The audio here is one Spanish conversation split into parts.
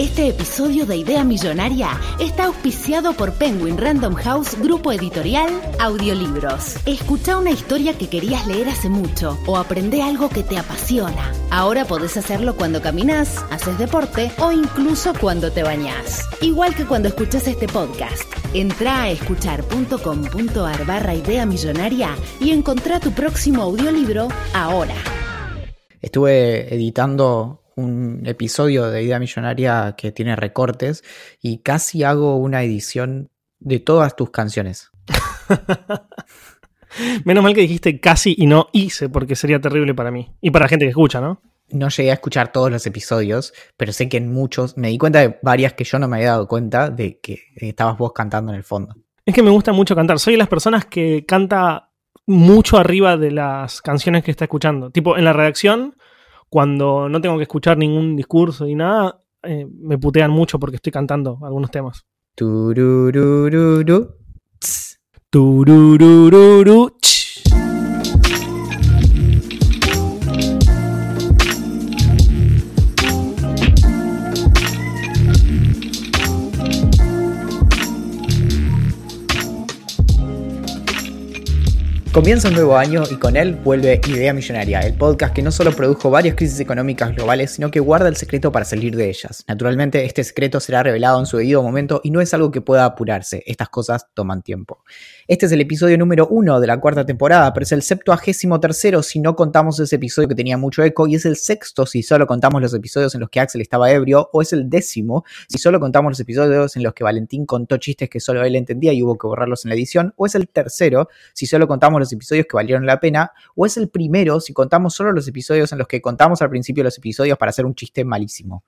Este episodio de Idea Millonaria está auspiciado por Penguin Random House Grupo Editorial Audiolibros. Escucha una historia que querías leer hace mucho o aprende algo que te apasiona. Ahora podés hacerlo cuando caminas, haces deporte o incluso cuando te bañás. Igual que cuando escuchas este podcast. Entra a escuchar.com.ar barra Idea Millonaria y encontrá tu próximo audiolibro ahora. Estuve editando un episodio de Idea Millonaria que tiene recortes y casi hago una edición de todas tus canciones. Menos mal que dijiste casi y no hice, porque sería terrible para mí. Y para la gente que escucha, ¿no? No llegué a escuchar todos los episodios, pero sé que en muchos me di cuenta de varias que yo no me había dado cuenta de que estabas vos cantando en el fondo. Es que me gusta mucho cantar. Soy de las personas que canta mucho arriba de las canciones que está escuchando. Tipo, en la redacción cuando no tengo que escuchar ningún discurso y nada, eh, me putean mucho porque estoy cantando algunos temas. Tururururu. Tururururu. Comienza un nuevo año y con él vuelve Idea Millonaria, el podcast que no solo produjo varias crisis económicas globales, sino que guarda el secreto para salir de ellas. Naturalmente, este secreto será revelado en su debido momento y no es algo que pueda apurarse, estas cosas toman tiempo. Este es el episodio número uno de la cuarta temporada, pero es el septuagésimo tercero si no contamos ese episodio que tenía mucho eco, y es el sexto si solo contamos los episodios en los que Axel estaba ebrio, o es el décimo si solo contamos los episodios en los que Valentín contó chistes que solo él entendía y hubo que borrarlos en la edición, o es el tercero si solo contamos los episodios que valieron la pena, o es el primero si contamos solo los episodios en los que contamos al principio los episodios para hacer un chiste malísimo.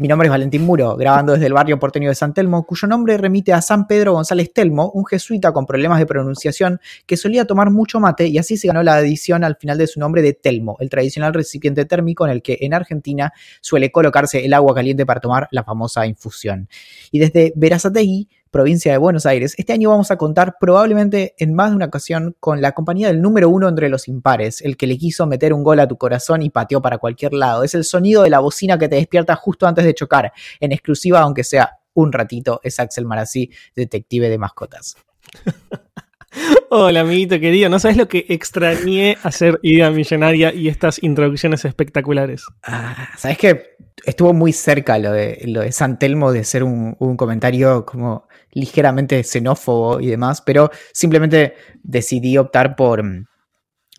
Mi nombre es Valentín Muro, grabando desde el barrio porteño de San Telmo, cuyo nombre remite a San Pedro González Telmo, un jesuita con problemas de pronunciación que solía tomar mucho mate y así se ganó la adición al final de su nombre de Telmo, el tradicional recipiente térmico en el que en Argentina suele colocarse el agua caliente para tomar la famosa infusión. Y desde Verazategui provincia de Buenos Aires, este año vamos a contar probablemente en más de una ocasión con la compañía del número uno entre los impares, el que le quiso meter un gol a tu corazón y pateó para cualquier lado. Es el sonido de la bocina que te despierta justo antes de chocar, en exclusiva, aunque sea un ratito, es Axel Marazzi, detective de mascotas. Hola, amiguito querido. No sabes lo que extrañé hacer Idea Millonaria y estas introducciones espectaculares. Ah, ¿Sabes que Estuvo muy cerca lo de, lo de San Telmo de ser un, comentario como ligeramente xenófobo y demás, pero simplemente decidí optar por,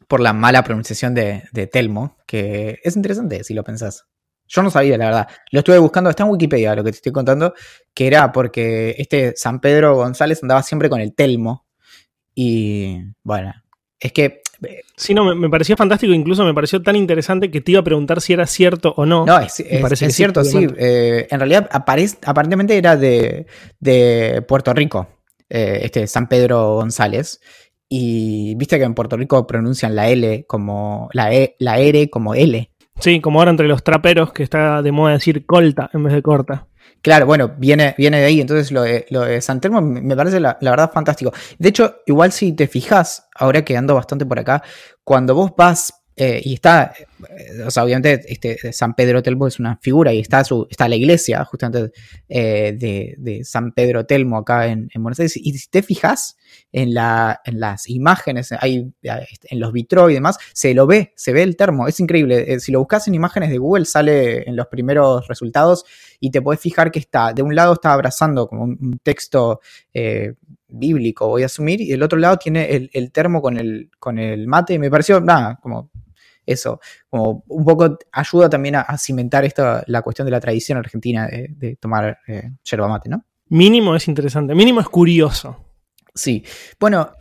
por la mala pronunciación de, de Telmo, que es interesante si lo pensás. Yo no sabía, la verdad. Lo estuve buscando, está en Wikipedia lo que te estoy contando, que era porque este San Pedro González andaba siempre con el Telmo, y bueno, es que... Eh, sí, no, me, pareció fantástico, incluso me pareció tan interesante que te iba a preguntar si era cierto o no. No, es, cierto, sí. Eh, en realidad, aparentemente era de, Puerto Rico, eh, este San Pedro González. Y viste que en Puerto Rico pronuncian la L como la, e, la R como L. Sí, como ahora entre los traperos que está de moda decir colta en vez de corta. Claro, bueno, viene, viene de ahí, entonces lo de, lo de San Telmo me parece la, la, verdad fantástico. De hecho, igual si te fijas, ahora que ando bastante por acá, cuando vos vas eh, y está, eh, o sea, obviamente este, San Pedro Telmo es una figura y está, su, está la iglesia justamente eh, de, San Pedro Telmo acá en, Buenos Aires. Y si te fijas en, la, en las imágenes, hay, en los vitro y demás, se lo ve, se ve el termo. Es increíble. si lo buscas en imágenes de Google, sale en los primeros resultados y te puedes fijar que está, de un lado está abrazando como un, texto bíblico, voy a asumir, y del otro lado tiene el, el termo con el, con el mate. Me pareció, nada, como eso, como un poco ayuda también a, cimentar esta, la cuestión de la tradición argentina de, tomar eh, yerba mate, ¿no? Mínimo es interesante, mínimo es curioso. Sí, bueno.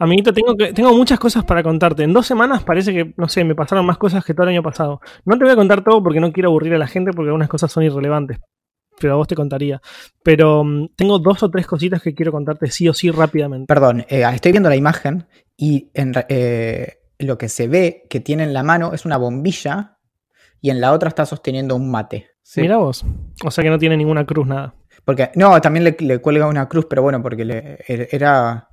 Amiguito, tengo, que, tengo muchas cosas para contarte. En dos semanas parece que, no sé, me pasaron más cosas que todo el año pasado. No te voy a contar todo porque no quiero aburrir a la gente porque algunas cosas son irrelevantes. Pero a vos te contaría. Pero mm, tengo dos o tres cositas que quiero contarte sí o sí rápidamente. Perdón, eh, estoy viendo la imagen y en, eh, lo que se ve que tiene en la mano es una bombilla y en la otra está sosteniendo un mate. Mira vos. O sea que no tiene ninguna cruz, nada. Porque, no, también le, cuelga una cruz, pero bueno, porque le, er, era.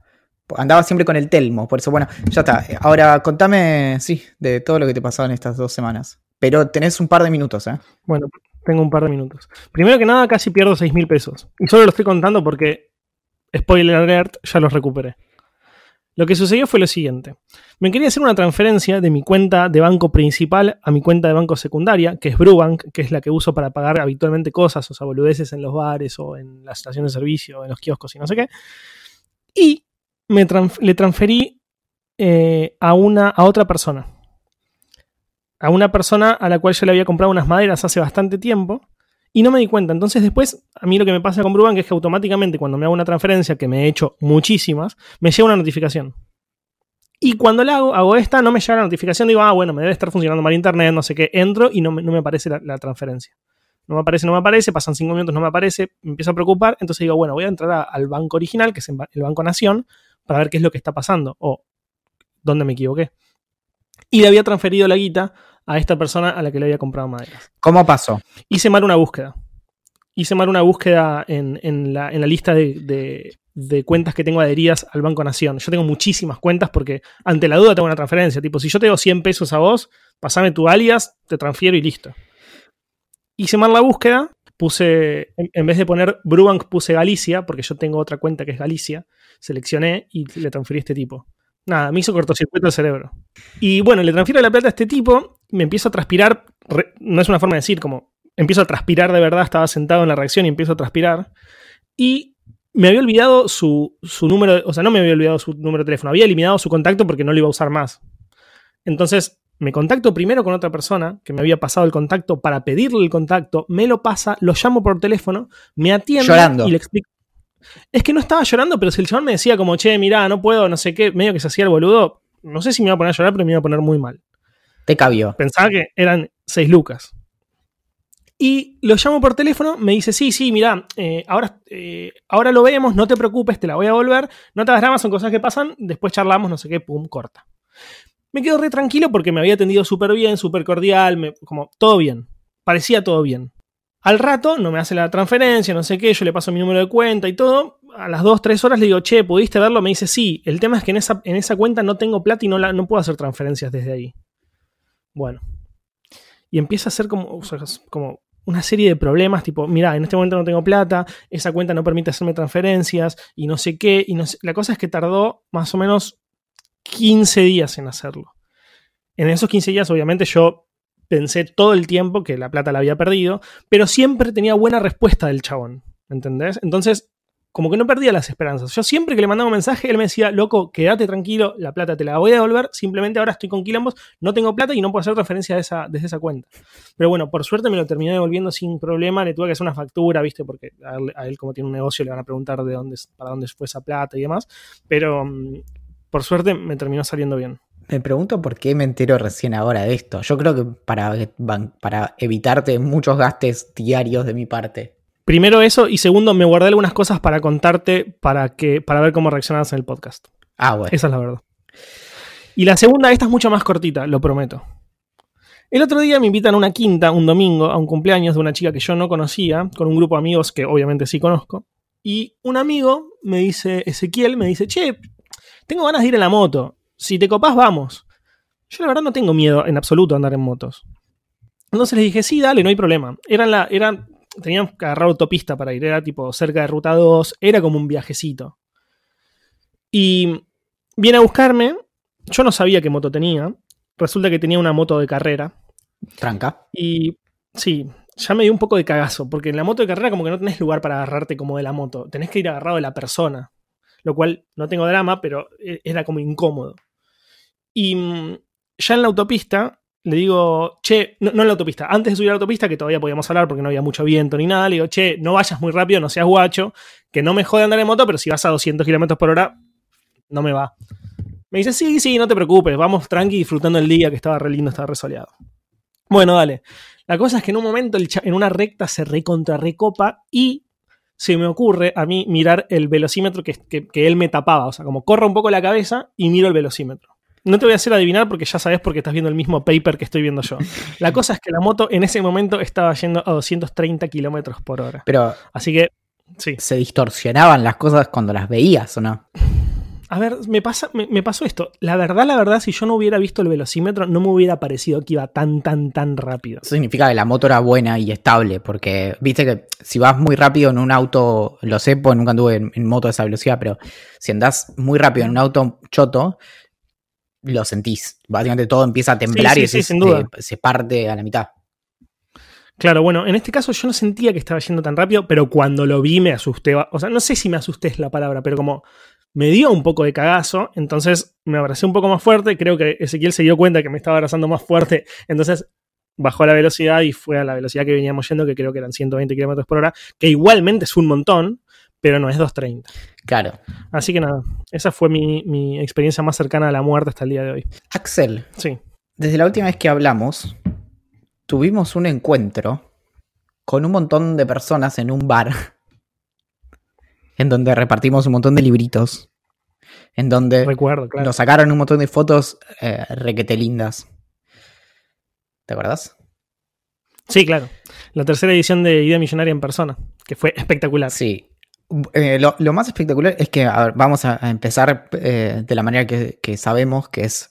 Andaba siempre con el telmo, por eso, bueno, ya está. Ahora contame, sí, de todo lo que te pasó en estas dos semanas. Pero tenés un par de minutos, ¿eh? Bueno, Tengo un par de minutos. Primero que nada, casi pierdo 6 mil pesos. Y solo lo estoy contando porque, spoiler alert, ya los recuperé. Lo que sucedió fue lo siguiente. Me quería hacer una transferencia de mi cuenta de banco principal a mi cuenta de banco secundaria, que es Brubank, que es la que uso para pagar habitualmente cosas, o sea, boludeces en los bares o en las estaciones de servicio, en los kioscos y no sé qué. Y me le transferí eh, a, una, a otra persona. A una persona a la cual yo le había comprado unas maderas hace bastante tiempo y no me di cuenta. Entonces después, a mí lo que me pasa con Brubank es que automáticamente cuando me hago una transferencia, que me he hecho muchísimas, me llega una notificación. Y cuando la hago, hago esta, no me llega la notificación, digo, ah, bueno, me debe estar funcionando mal internet, no sé qué, entro y no me, no me aparece la, transferencia. No me aparece, no me aparece, pasan cinco minutos, no me aparece, me empiezo a preocupar, entonces digo, bueno, voy a entrar al banco original, que es el Banco Nación, para ver qué es lo que está pasando o dónde me equivoqué. Y le había transferido la guita a esta persona a la que le había comprado maderas. ¿Cómo pasó? Hice mal una búsqueda. Hice mal una búsqueda en, la, lista de, cuentas que tengo adheridas al Banco Nación. Yo tengo muchísimas cuentas porque ante la duda tengo una transferencia. Tipo, si yo te doy 100 pesos a vos, pasame tu alias, te transfiero y listo. Hice mal la búsqueda, puse, en, vez de poner Brubank, puse Galicia, porque yo tengo otra cuenta que es Galicia. Seleccioné y le transferí a este tipo. Nada, me hizo cortocircuito el cerebro. Y bueno, le transfiero la plata a este tipo, me empiezo a transpirar, no es una forma de decir, como empiezo a transpirar de verdad, estaba sentado en la reacción y empiezo a transpirar. Y me había olvidado su, su número, o sea, no me había olvidado su número de teléfono, había eliminado su contacto porque no lo iba a usar más. Entonces, me contacto primero con otra persona que me había pasado el contacto para pedirle el contacto, me lo pasa, lo llamo por teléfono, me atiende y le explico. Es que no estaba llorando, pero si el chaval me decía como, che, mirá, no puedo, no sé qué, medio que se hacía el boludo, no sé si me iba a poner a llorar, pero me iba a poner muy mal. Te cabió. Pensaba que eran seis lucas. Y lo llamo por teléfono, me dice, sí, sí, mirá, eh, ahora, eh, ahora lo vemos, no te preocupes, te la voy a volver, no te hagas dramas, son cosas que pasan, después charlamos, no sé qué, pum, corta. Me quedo re tranquilo porque me había atendido súper bien, súper cordial, como todo bien, parecía todo bien. Al rato no me hace la transferencia, no sé qué, yo le paso mi número de cuenta y todo. A las 2, 3 horas le digo, che, ¿pudiste verlo? Me dice, sí. El tema es que en esa, en esa cuenta no tengo plata y no, la, no puedo hacer transferencias desde ahí. Bueno. Y empieza a ser como, como una serie de problemas, tipo, mira, en este momento no tengo plata, esa cuenta no permite hacerme transferencias y no sé qué. Y no La cosa es que tardó más o menos 15 días en hacerlo. En esos 15 días, obviamente, yo pensé todo el tiempo que la plata la había perdido, pero siempre tenía buena respuesta del chabón, ¿entendés? Entonces, como que no perdía las esperanzas. Yo siempre que le mandaba un mensaje, él me decía, loco, quédate tranquilo, la plata te la voy a devolver, simplemente ahora estoy con quilombos, no tengo plata y no puedo hacer referencia de esa, desde esa cuenta. Pero bueno, por suerte me lo terminé devolviendo sin problema, le tuve que hacer una factura, ¿viste? Porque a él, como tiene un negocio le van a preguntar de dónde, para dónde fue esa plata y demás, pero mm, por suerte me terminó saliendo bien. Me pregunto por qué me entero recién ahora de esto. Yo creo que para, para evitarte muchos gastos diarios de mi parte. Primero eso, y segundo, me guardé algunas cosas para contarte para, que, para ver cómo reaccionabas en el podcast. Ah, bueno. Esa es la verdad. Y la segunda, esta es mucho más cortita, lo prometo. El otro día me invitan a una quinta, un domingo, a un cumpleaños de una chica que yo no conocía, con un grupo de amigos que obviamente sí conozco. Y un amigo me dice, Ezequiel, me dice, che, tengo ganas de ir en la moto si te copás, vamos. Yo la verdad no tengo miedo en absoluto a andar en motos. Entonces les dije, sí, dale, no hay problema. Eran la, eran, tenían que agarrar autopista para ir, era tipo cerca de Ruta 2, era como un viajecito. Y viene a buscarme, yo no sabía qué moto tenía, resulta que tenía una moto de carrera. Tranca. Y sí, ya me dio un poco de cagazo, porque en la moto de carrera como que no tenés lugar para agarrarte como de la moto, tenés que ir agarrado de la persona, lo cual no tengo drama, pero eh, era como incómodo. Y mm, ya en la autopista le digo, che, no, en la autopista, antes de subir a la autopista, que todavía podíamos hablar porque no había mucho viento ni nada, le digo, che, no vayas muy rápido, no seas guacho, que no me jode andar en moto, pero si vas a 200 kilómetros por hora, no me va. Me dice, sí, sí, no te preocupes, vamos tranqui disfrutando el día que estaba re lindo, estaba re soleado. Bueno, dale. La cosa es que en un momento en una recta se recontra recopa y se me ocurre a mí mirar el velocímetro que, que él me tapaba. O sea, como corro un poco la cabeza y miro el velocímetro. No te voy a hacer adivinar porque ya sabes porque estás viendo el mismo paper que estoy viendo yo. La cosa es que la moto en ese momento estaba yendo a 230 kilómetros por hora. Pero. Así que. Sí. ¿Se distorsionaban las cosas cuando las veías o no? a ver, me, pasa, me, pasó esto. La verdad, la verdad, si yo no hubiera visto el velocímetro, no me hubiera parecido que iba tan, tan, tan rápido. Eso significa que la moto era buena y estable, porque viste que si vas muy rápido en un auto, lo sé, pues nunca anduve en, moto de esa velocidad, pero si andás muy rápido en un auto choto, lo sentís. Básicamente todo empieza a temblar y se parte a la mitad. Claro, bueno, en este caso yo no sentía que estaba yendo tan rápido, pero cuando lo vi me asusté. O sea, no sé si me asusté es la palabra, pero como me dio un poco de cagazo, entonces me abracé un poco más fuerte. Creo que Ezequiel se dio cuenta que me estaba abrazando más fuerte, entonces bajó la velocidad y fue a la velocidad que veníamos yendo, que creo que eran 120 kilómetros por hora, que igualmente es un montón, pero no es 230. Claro. Así que nada, esa fue mi, mi experiencia más cercana a la muerte hasta el día de hoy. Axel. Sí. Desde la última vez que hablamos, tuvimos un encuentro con un montón de personas en un bar, en donde repartimos un montón de libritos, en donde Recuerdo, nos sacaron un montón de fotos eh, requete lindas. ¿Te acuerdas? Sí, claro. La tercera edición de Idea Millonaria en persona, que fue espectacular. Sí. Eh, lo, más espectacular es que vamos a, empezar eh, de la manera que, sabemos, que es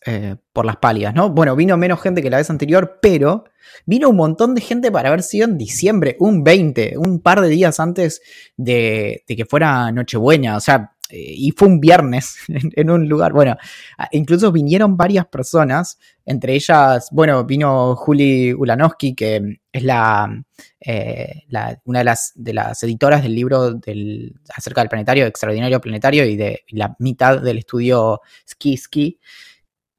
por las pálidas, ¿no? Bueno, vino menos gente que la vez anterior, pero Vino un montón de gente para haber sido en diciembre, un 20, un par de días antes de, que fuera Nochebuena. O sea, eh, y fue un viernes en, un lugar. Bueno, incluso vinieron varias personas, entre ellas, bueno, vino Juli Ulanowski, que es la, eh, una de las, de las editoras del libro del, acerca del planetario, extraordinario planetario, y de la mitad del estudio Ski Ski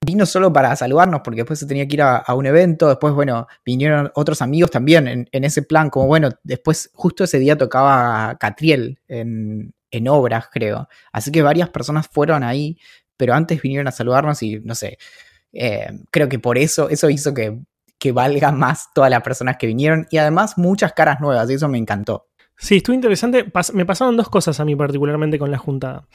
vino solo para saludarnos porque después se tenía que ir a, un evento, después, bueno, vinieron otros amigos también en, ese plan, como bueno, después justo ese día tocaba Catriel en, obras, creo. Así que varias personas fueron ahí, pero antes vinieron a saludarnos y no sé, eh, creo que por eso, eso hizo que, que valga más todas las personas que vinieron y además muchas caras nuevas, y eso me encantó. Sí, estuvo interesante. me pasaron dos cosas a mí particularmente con la juntada.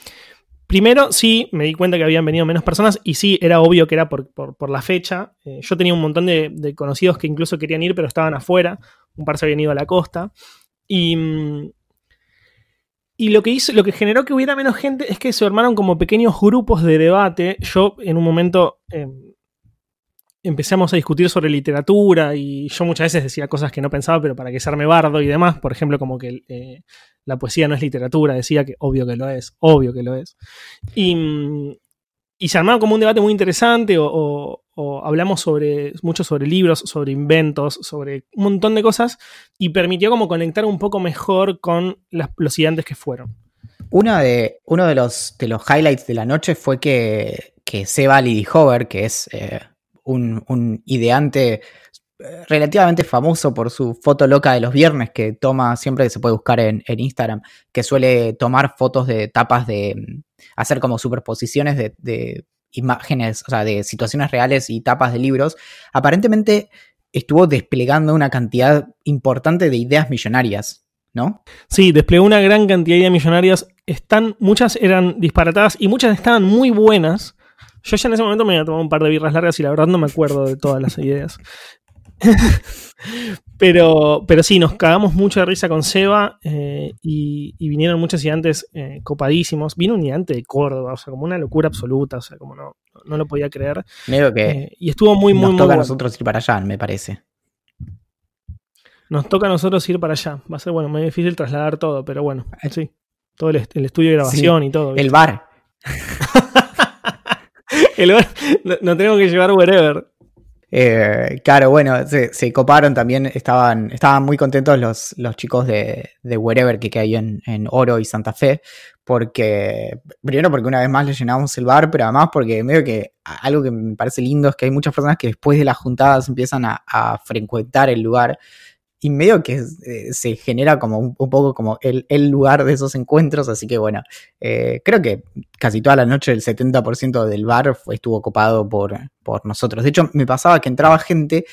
Primero, sí, me di cuenta que habían venido menos personas y sí, era obvio que era por, la fecha. Eh, yo tenía un montón de, conocidos que incluso querían ir, pero estaban afuera. Un par se habían ido a la costa. Y, y lo que hizo, lo que generó que hubiera menos gente es que se armaron como pequeños grupos de debate. Yo en un momento em, empezamos a discutir sobre literatura y yo muchas veces decía cosas que no pensaba, pero para que se arme bardo y demás. Por ejemplo, como que eh, la poesía no es literatura, decía que obvio que lo es, obvio que lo es. Y, se armaba como un debate muy interesante o, hablamos sobre, mucho sobre libros, sobre inventos, sobre un montón de cosas y permitió como conectar un poco mejor con los estudiantes que fueron. Una de, uno de los, de los highlights de la noche fue que, que Seba Hover, que es eh, un, ideante eh, relativamente famoso por su foto loca de los viernes que toma siempre que se puede buscar en, Instagram, que suele tomar fotos de tapas de mm, hacer como superposiciones de, imágenes, o sea, de situaciones reales y tapas de libros, aparentemente estuvo desplegando una cantidad importante de ideas millonarias, ¿no? Sí, desplegó una gran cantidad de millonarias. Están, muchas eran disparatadas y muchas estaban muy buenas. Yo ya en ese momento me había tomado un par de birras largas y la verdad no me acuerdo de todas las ideas. pero, pero sí, nos cagamos mucho de risa con Seba eh, y, vinieron muchos gigantes eh, copadísimos. Vino un gigante de Córdoba, o sea, como una locura absoluta, o sea, como no, no lo podía creer. Medio que eh, y estuvo muy, muy, nos toca a nosotros ir para allá, me parece. Nos toca a nosotros ir para allá. Va a ser, bueno, muy difícil trasladar todo, pero bueno, sí. Todo el, estudio de grabación y todo. El bar. no, tenemos que llevar wherever. Eh, claro, bueno, se, coparon también, estaban, estaban muy contentos los, los chicos de, de Wherever que hay en, Oro y Santa Fe, porque, primero porque una vez más le llenamos el bar, pero además porque medio que algo que me parece lindo es que hay muchas personas que después de las juntadas empiezan a frecuentar el lugar y medio que eh, se genera como un, poco como el, lugar de esos encuentros, así que bueno, eh, creo que casi toda la noche el 70% del bar estuvo ocupado por, por nosotros. De hecho, me pasaba que entraba gente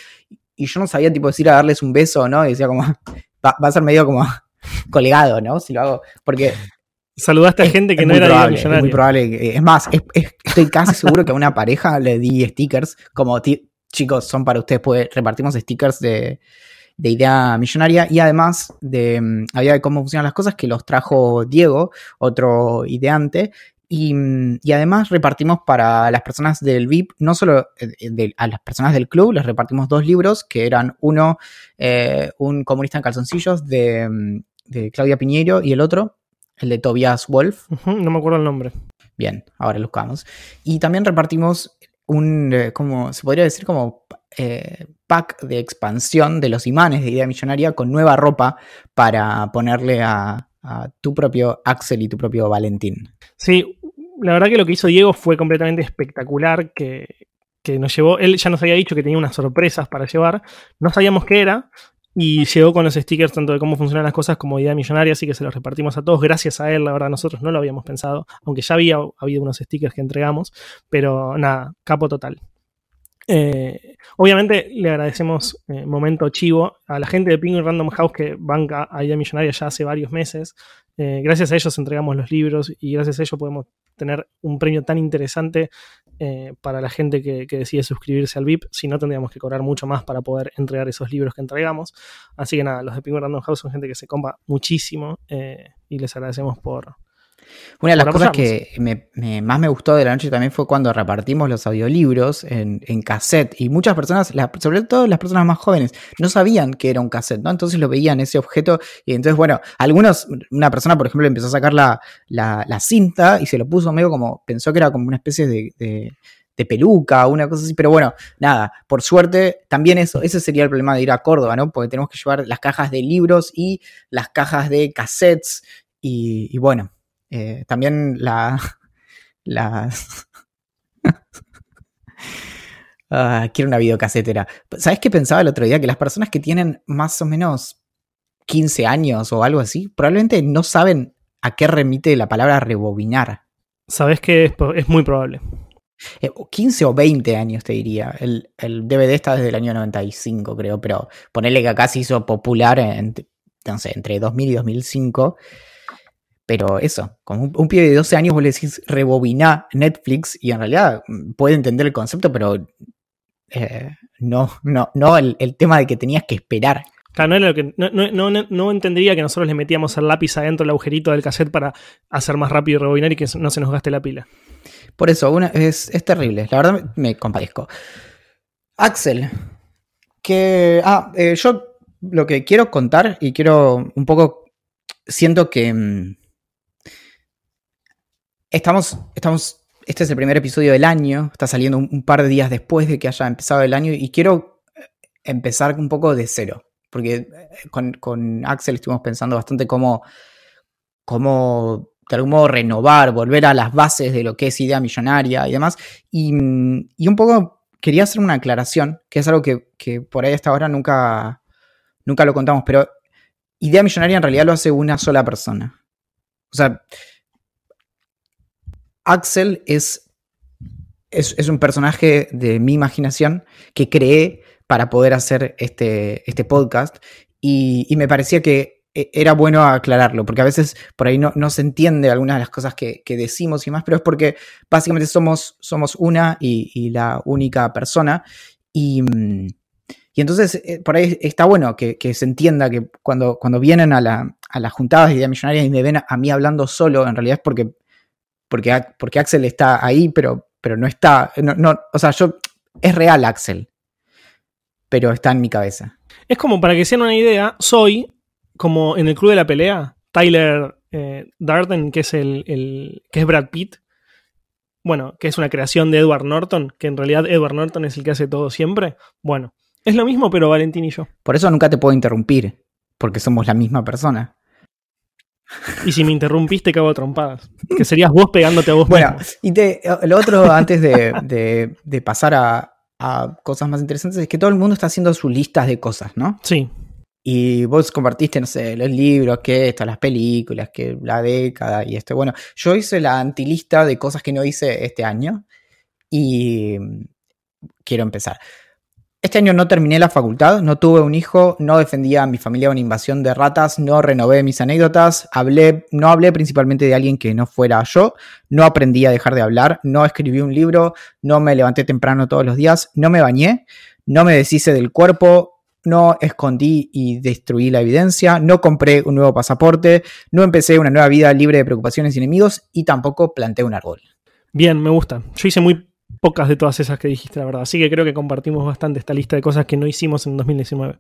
y yo no sabía tipo decir a darles un beso, ¿no? Y decía como, va, a ser medio como colgado, ¿no? Si lo hago, porque... Saludaste a gente que no era probable, Es muy probable. Es más, estoy casi seguro que a una pareja le di stickers, como chicos, son para ustedes, pues repartimos stickers de de idea millonaria y además de, mm, había de cómo funcionan las cosas que los trajo Diego, otro ideante, Y, y, además repartimos para las personas del VIP, no solo eh, de, a las personas del club, les repartimos dos libros, que eran uno, eh, un comunista en calzoncillos de, de, Claudia Piñeiro y el otro, el de Tobias Wolf. Uh -huh, no me acuerdo el nombre. Bien, ahora lo buscamos. Y también repartimos un, eh, como se podría decir, como eh, pack de expansión de los imanes de Idea Millonaria con nueva ropa para ponerle a, tu propio Axel y tu propio Valentín. Sí, la verdad que lo que hizo Diego fue completamente espectacular, que, que, nos llevó, él ya nos había dicho que tenía unas sorpresas para llevar, no sabíamos qué era, y llegó con los stickers tanto de cómo funcionan las cosas como idea millonaria, así que se los repartimos a todos gracias a él, la verdad nosotros no lo habíamos pensado, aunque ya había habido unos stickers que entregamos, pero nada, capo total. Eh, obviamente le agradecemos eh, momento chivo a la gente de Penguin Random House que banca a Idea Millonaria ya hace varios meses. Eh, gracias a ellos entregamos los libros y gracias a ellos podemos tener un premio tan interesante eh, para la gente que, decide suscribirse al VIP. Si no, tendríamos que cobrar mucho más para poder entregar esos libros que entregamos. Así que nada, los de Penguin Random House son gente que se compra muchísimo y les agradecemos por, una de las cosas que me, me, más me gustó de la noche también fue cuando repartimos los audiolibros en, en cassette y muchas personas, la, sobre todo las personas más jóvenes, no sabían que era un cassette, ¿no? Entonces lo veían ese objeto y entonces, bueno, algunos, una persona, por ejemplo, empezó a sacar la, la, la cinta y se lo puso medio como, pensó que era como una especie de, de de peluca o una cosa así, pero bueno, nada, por suerte, también eso, ese sería el problema de ir a Córdoba, ¿no? Porque tenemos que llevar las cajas de libros y las cajas de cassettes y, y bueno, eh, también la. Las. ah, quiero una videocasetera. ¿Sabes qué pensaba el otro día? Que las personas que tienen más o menos 15 años o algo así, probablemente no saben a qué remite la palabra rebobinar. Sabes que es, es muy probable. Eh, 15 o 20 años, te diría. El, el, DVD está desde el año 95, creo, pero ponerle que acá se hizo popular en, no sé, entre 2000 y 2005. Pero eso, como un, un, pibe de 12 años vos le decís rebobiná Netflix y en realidad mm, puede entender el concepto, pero eh, no, no, no el, el, tema de que tenías que esperar. Claro, no, era lo que, no, no, no, no, entendería que nosotros le metíamos el lápiz adentro del agujerito del cassette para hacer más rápido y rebobinar y que no se nos gaste la pila. Por eso, una, es, es terrible. La verdad me compadezco. Axel, que... Ah, eh, yo lo que quiero contar y quiero un poco... Siento que mm, Estamos, estamos, este es el primer episodio del año, está saliendo un, par de días después de que haya empezado el año y quiero empezar un poco de cero, porque con, con Axel estuvimos pensando bastante cómo, cómo de algún modo renovar, volver a las bases de lo que es idea millonaria y demás, y, y un poco quería hacer una aclaración, que es algo que, que por ahí hasta ahora nunca, nunca lo contamos, pero idea millonaria en realidad lo hace una sola persona. O sea, Axel es, es, un personaje de mi imaginación que creé para poder hacer este, este podcast y, me parecía que era bueno aclararlo, porque a veces por ahí no, no se entiende algunas de las cosas que, decimos y más, pero es porque básicamente somos, somos una y, la única persona y, y entonces eh, por ahí está bueno que, se entienda que cuando, cuando vienen a, la, a las juntadas de idea millonaria y me ven a mí hablando solo, en realidad es porque porque, porque Axel está ahí, pero, pero no está. No, no, o sea, yo. Es real Axel. Pero está en mi cabeza. Es como, para que se una idea, soy como en el club de la pelea, Tyler eh, Darden, que es el, el, que es Brad Pitt. Bueno, que es una creación de Edward Norton, que en realidad Edward Norton es el que hace todo siempre. Bueno, es lo mismo, pero Valentín y yo. Por eso nunca te puedo interrumpir, porque somos la misma persona. Y si me interrumpiste, cago trompadas. Que serías vos pegándote a vos bueno, mismo. y te, lo otro, antes de, de, de pasar a, a, cosas más interesantes, es que todo el mundo está haciendo sus listas de cosas, ¿no? Sí. Y vos compartiste, no sé, los libros, que esto, las películas, que la década y esto. Bueno, yo hice la antilista de cosas que no hice este año y quiero empezar. Este año no terminé la facultad, no tuve un hijo, no defendía a mi familia una invasión de ratas, no renové mis anécdotas, hablé, no hablé principalmente de alguien que no fuera yo, no aprendí a dejar de hablar, no escribí un libro, no me levanté temprano todos los días, no me bañé, no me deshice del cuerpo, no escondí y destruí la evidencia, no compré un nuevo pasaporte, no empecé una nueva vida libre de preocupaciones y enemigos y tampoco planté un árbol. Bien, me gusta. Yo hice muy pocas de todas esas que dijiste, la verdad. Así que creo que compartimos bastante esta lista de cosas que no hicimos en 2019.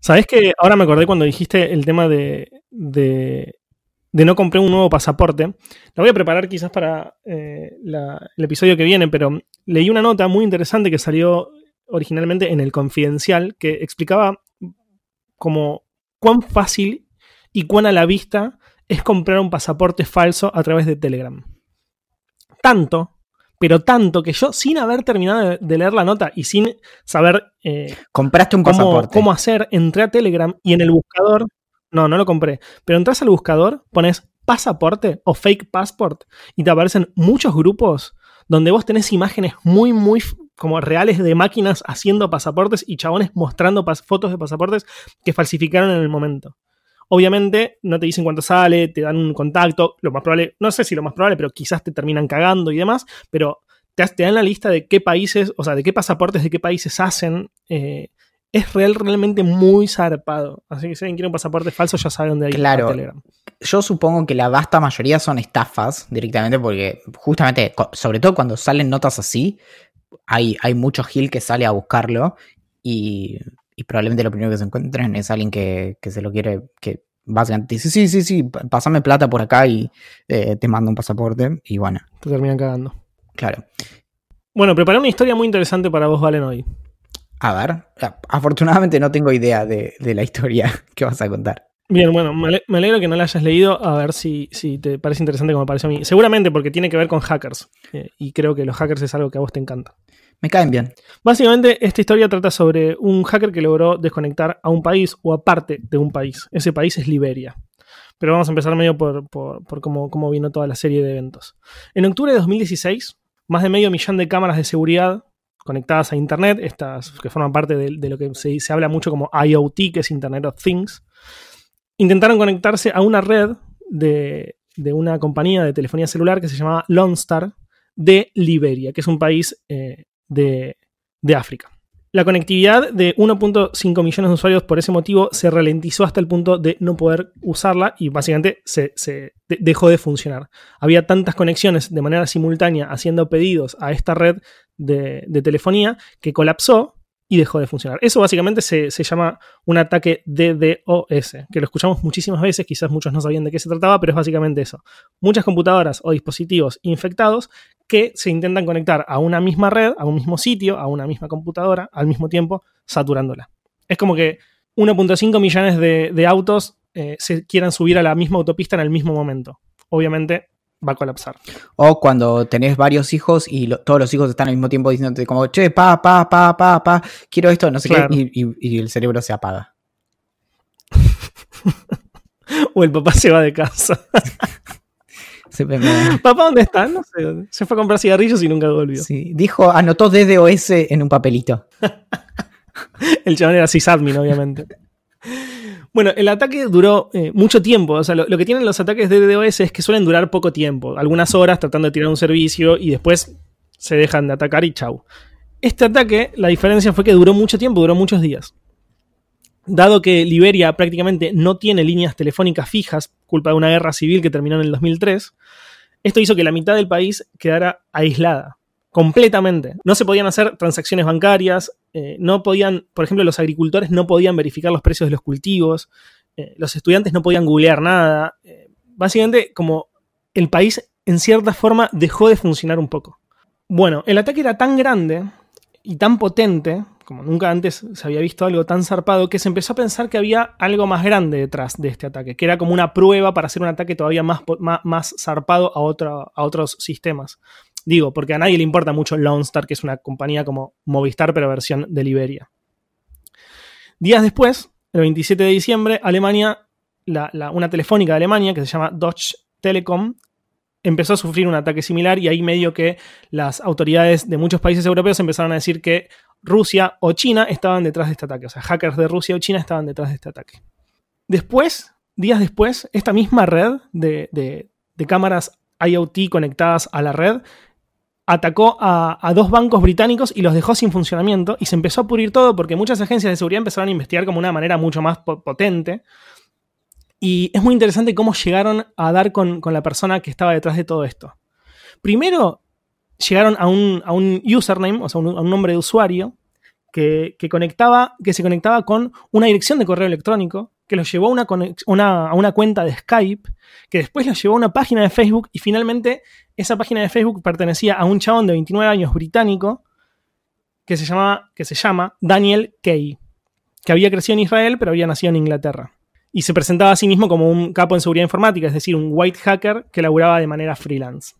¿Sabes que ahora me acordé cuando dijiste el tema de, de, no comprar un nuevo pasaporte? La voy a preparar quizás para eh, el episodio que viene, pero leí una nota muy interesante que salió originalmente en el Confidencial que explicaba como cuán fácil y cuán a la vista es comprar un pasaporte falso a través de Telegram. Tanto pero tanto que yo, sin haber terminado de, leer la nota y sin saber eh, compraste un cómo, pasaporte. cómo hacer, entré a Telegram y en el buscador, no, no lo compré, pero entras al buscador, pones pasaporte o fake passport y te aparecen muchos grupos donde vos tenés imágenes muy, muy como reales de máquinas haciendo pasaportes y chabones mostrando fotos de pasaportes que falsificaron en el momento. Obviamente no te dicen cuánto sale, te dan un contacto, lo más probable, no sé si lo más probable, pero quizás te terminan cagando y demás, pero te, dan la lista de qué países, o sea, de qué pasaportes de qué países hacen. Eh, es real, realmente muy zarpado. Así que si alguien quiere un pasaporte falso, ya sabe dónde hay claro, Telegram. Yo supongo que la vasta mayoría son estafas directamente, porque justamente, sobre todo cuando salen notas así, hay, hay mucho gil que sale a buscarlo y y probablemente lo primero que se encuentren es alguien que, se lo quiere, que básicamente dice, sí, sí, sí, pásame plata por acá y eh, te mando un pasaporte y bueno. Te terminan cagando. Claro. Bueno, preparé una historia muy interesante para vos, Valen, hoy. A ver, afortunadamente no tengo idea de, la historia que vas a contar. Bien, bueno, me alegro que no la hayas leído, a ver si, si te parece interesante como me parece a mí. Seguramente porque tiene que ver con hackers, eh, y creo que los hackers es algo que a vos te encanta. Me caen bien. Básicamente, esta historia trata sobre un hacker que logró desconectar a un país o a parte de un país. Ese país es Liberia. Pero vamos a empezar medio por, cómo, vino toda la serie de eventos. En octubre de 2016, más de medio millón de cámaras de seguridad conectadas a Internet, estas que forman parte de, lo que se, se, habla mucho como IoT, que es Internet of Things, intentaron conectarse a una red de, una compañía de telefonía celular que se llamaba Lone Star de Liberia, que es un país eh, de, África. La conectividad de 1.5 millones de usuarios por ese motivo se ralentizó hasta el punto de no poder usarla y básicamente se, dejó de funcionar. Había tantas conexiones de manera simultánea haciendo pedidos a esta red de, de telefonía que colapsó y dejó de funcionar. Eso básicamente se, llama un ataque DDoS, que lo escuchamos muchísimas veces, quizás muchos no sabían de qué se trataba, pero es básicamente eso. Muchas computadoras o dispositivos infectados que se intentan conectar a una misma red, a un mismo sitio, a una misma computadora, al mismo tiempo, saturándola. Es como que 1.5 millones de, autos eh, se quieran subir a la misma autopista en el mismo momento. Obviamente va a colapsar. O cuando tenés varios hijos y todos los hijos están al mismo tiempo diciéndote como, che, pa, pa, pa, pa, pa, quiero esto, no sé qué, y, el cerebro se apaga. o el papá se va de casa. Papá, ¿dónde está? No sé. Se fue a comprar cigarrillos y nunca volvió. Sí, dijo, anotó DDoS en un papelito. el chabón era sysadmin, obviamente. Bueno, el ataque duró eh, mucho tiempo. O sea, lo, que tienen los ataques de DDoS es que suelen durar poco tiempo. Algunas horas tratando de tirar un servicio y después se dejan de atacar y chau. Este ataque, la diferencia fue que duró mucho tiempo, duró muchos días. Dado que Liberia prácticamente no tiene líneas telefónicas fijas, culpa de una guerra civil que terminó en el 2003, esto hizo que la mitad del país quedara aislada completamente. No se podían hacer transacciones bancarias, eh, no podían, por ejemplo, los agricultores no podían verificar los precios de los cultivos, eh, los estudiantes no podían googlear nada. Eh, básicamente, como el país en cierta forma dejó de funcionar un poco. Bueno, el ataque era tan grande y tan potente, como nunca antes se había visto algo tan zarpado, que se empezó a pensar que había algo más grande detrás de este ataque, que era como una prueba para hacer un ataque todavía más, más, zarpado a, a otros sistemas. Digo, porque a nadie le importa mucho Lone Star, que es una compañía como Movistar, pero versión de Liberia. Días después, el 27 de diciembre, Alemania, una telefónica de Alemania que se llama Deutsche Telekom, empezó a sufrir un ataque similar y ahí medio que las autoridades de muchos países europeos empezaron a decir que Rusia o China estaban detrás de este ataque. O sea, hackers de Rusia o China estaban detrás de este ataque. Después, días después, esta misma red de cámaras IoT conectadas a la red atacó a, dos bancos británicos y los dejó sin funcionamiento y se empezó a pudrir todo porque muchas agencias de seguridad empezaron a investigar como una manera mucho más potente. Y es muy interesante cómo llegaron a dar con, la persona que estaba detrás de todo esto. Primero, llegaron a un, username, o sea, a un nombre de usuario, que, conectaba, que se conectaba con una dirección de correo electrónico, que los llevó a una, una, cuenta de Skype, que después los llevó a una página de Facebook y finalmente esa página de Facebook pertenecía a un chabón de 29 años británico que se, llama, que se llama Daniel Kay, que había crecido en Israel pero había nacido en Inglaterra. Y se presentaba a sí mismo como un capo en seguridad informática, es decir, un white hacker que laburaba de manera freelance.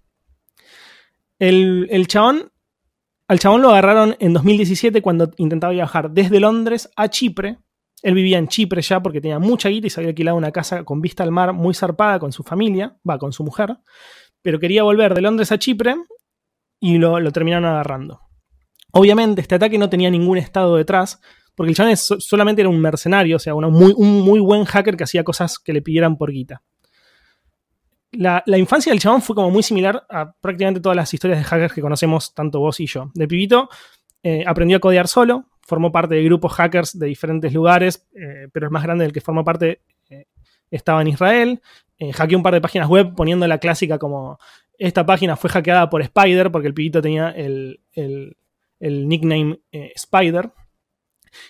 El, el chabón al chabón lo agarraron en 2017 cuando intentaba viajar desde Londres a Chipre. Él vivía en Chipre ya porque tenía mucha guita y se había alquilado una casa con vista al mar muy zarpada con su familia, va, con su mujer. Pero quería volver de Londres a Chipre y lo, terminaron agarrando. Obviamente, este ataque no tenía ningún estado detrás, porque el chabón solamente era un mercenario, o sea, muy, un muy buen hacker que hacía cosas que le pidieran por guita la, infancia del chabón fue como muy similar a prácticamente todas las historias de hackers que conocemos, tanto vos y yo. De pibito eh, aprendió a codear solo, formó parte de grupos hackers de diferentes lugares, eh, pero el más grande del que formó parte eh, estaba en Israel. hackeó un par de páginas web poniendo la clásica como esta página fue hackeada por Spider, porque el pibito tenía el, nickname Spider.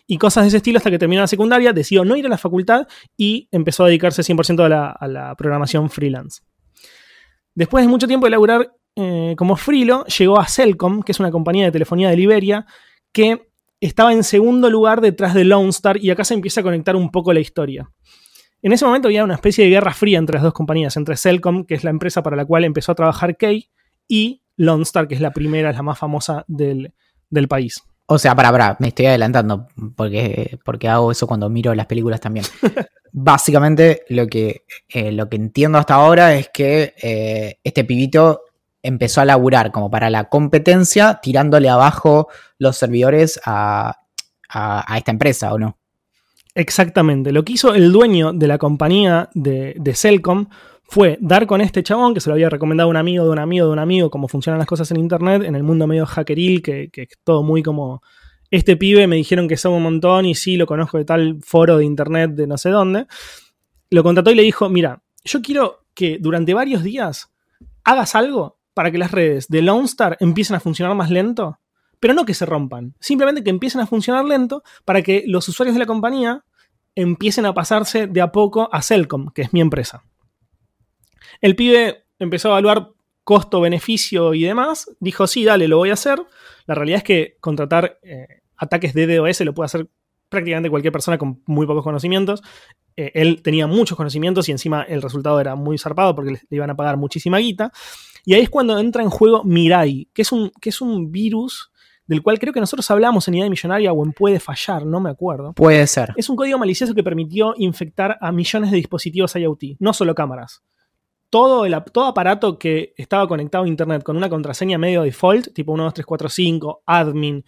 Y cosas de ese estilo hasta que terminó la secundaria, decidió no ir a la facultad y empezó a dedicarse 100% a la, a la programación freelance. Después de mucho tiempo de laburar eh, como freelo, llegó a Celcom, que es una compañía de telefonía de Liberia, que estaba en segundo lugar detrás de Lone Star y acá se empieza a conectar un poco la historia. En ese momento había una especie de guerra fría entre las dos compañías, entre Celcom, que es la empresa para la cual empezó a trabajar Kay, y Lone Star, que es la primera, es la más famosa del, país. O sea, para, para, me estoy adelantando, porque, porque hago eso cuando miro las películas también. básicamente lo que, eh, lo que entiendo hasta ahora es que eh, este pibito empezó a laburar como para la competencia, tirándole abajo los servidores a, esta empresa, ¿o no? Exactamente. Lo que hizo el dueño de la compañía de, de Celcom fue dar con este chabón, que se lo había recomendado un amigo de un amigo de un amigo, cómo funcionan las cosas en Internet, en el mundo medio hackeril, que, que es todo muy como este pibe me dijeron que son un montón y sí, lo conozco de tal foro de internet de no sé dónde. Lo contrató y le dijo, mira, yo quiero que durante varios días hagas algo para que las redes de Lone Star empiecen a funcionar más lento, pero no que se rompan, simplemente que empiecen a funcionar lento para que los usuarios de la compañía empiecen a pasarse de a poco a Celcom, que es mi empresa. El pibe empezó a evaluar costo-beneficio y demás, dijo, sí, dale, lo voy a hacer. La realidad es que contratar eh, ataques de DOS lo puede hacer prácticamente cualquier persona con muy pocos conocimientos. Eh, él tenía muchos conocimientos y encima el resultado era muy zarpado porque le, iban a pagar muchísima guita. Y ahí es cuando entra en juego Mirai, que es un, que es un virus del cual creo que nosotros hablamos en Idea Millonaria o en Puede Fallar, no me acuerdo. Puede ser. Es un código malicioso que permitió infectar a millones de dispositivos IoT, no solo cámaras todo, el, todo aparato que estaba conectado a internet con una contraseña medio default, tipo 1, 2, 3, 4, 5, admin,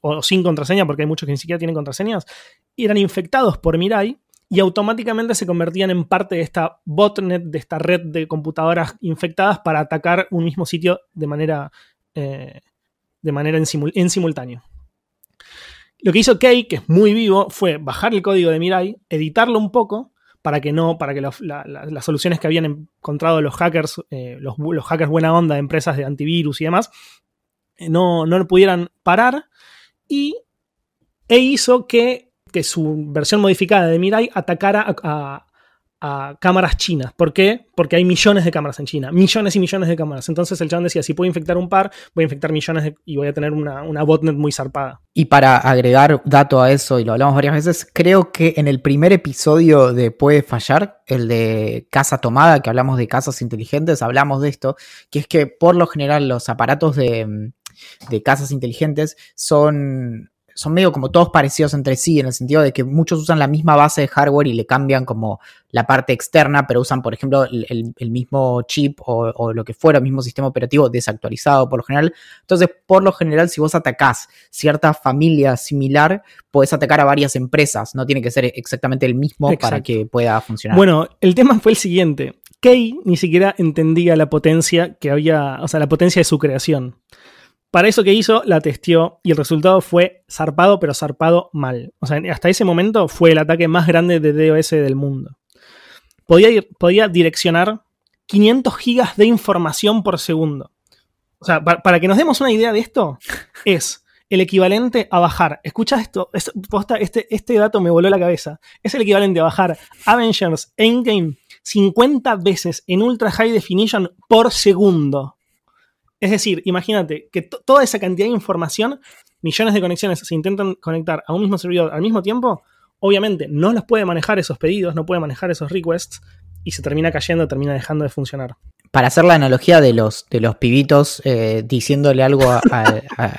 o sin contraseña, porque hay muchos que ni siquiera tienen contraseñas, eran infectados por Mirai y automáticamente se convertían en parte de esta botnet, de esta red de computadoras infectadas para atacar un mismo sitio de manera, eh, de manera en, en simultáneo. Lo que hizo Kay, que es muy vivo, fue bajar el código de Mirai, editarlo un poco para que no, para que las soluciones que habían encontrado los hackers, eh, los, hackers buena onda de empresas de antivirus y demás, eh, no, no pudieran parar. Y e hizo que, que, su versión modificada de Mirai atacara a cámaras chinas. ¿Por qué? Porque hay millones de cámaras en China, millones y millones de cámaras. Entonces el chabón decía, si puedo infectar un par, voy a infectar millones y voy a tener una, botnet muy zarpada. Y para agregar dato a eso, y lo hablamos varias veces, creo que en el primer episodio de Puede Fallar, el de Casa Tomada, que hablamos de casas inteligentes, hablamos de esto, que es que por lo general los aparatos de, de casas inteligentes son son medio como todos parecidos entre sí, en el sentido de que muchos usan la misma base de hardware y le cambian como la parte externa, pero usan, por ejemplo, el, mismo chip o, lo que fuera, el mismo sistema operativo desactualizado por lo general. Entonces, por lo general, si vos atacás cierta familia similar, podés atacar a varias empresas. No tiene que ser exactamente el mismo para que pueda funcionar. Bueno, el tema fue el siguiente. Kay ni siquiera entendía la potencia que había, o sea, la potencia de su creación. Para eso que hizo, la testeó y el resultado fue zarpado, pero zarpado mal. O sea, hasta ese momento fue el ataque más grande de DOS del mundo. Podía, ir- podía direccionar 500 gigas de información por segundo. O sea, pa- para que nos demos una idea de esto, es el equivalente a bajar. Escucha esto, es- posta, este, este dato me voló la cabeza. Es el equivalente a bajar Avengers Endgame 50 veces en ultra high definition por segundo. Es decir, imagínate que to- toda esa cantidad de información, millones de conexiones se intentan conectar a un mismo servidor al mismo tiempo, obviamente no los puede manejar esos pedidos, no puede manejar esos requests y se termina cayendo, termina dejando de funcionar. Para hacer la analogía de los, de los pibitos eh, diciéndole algo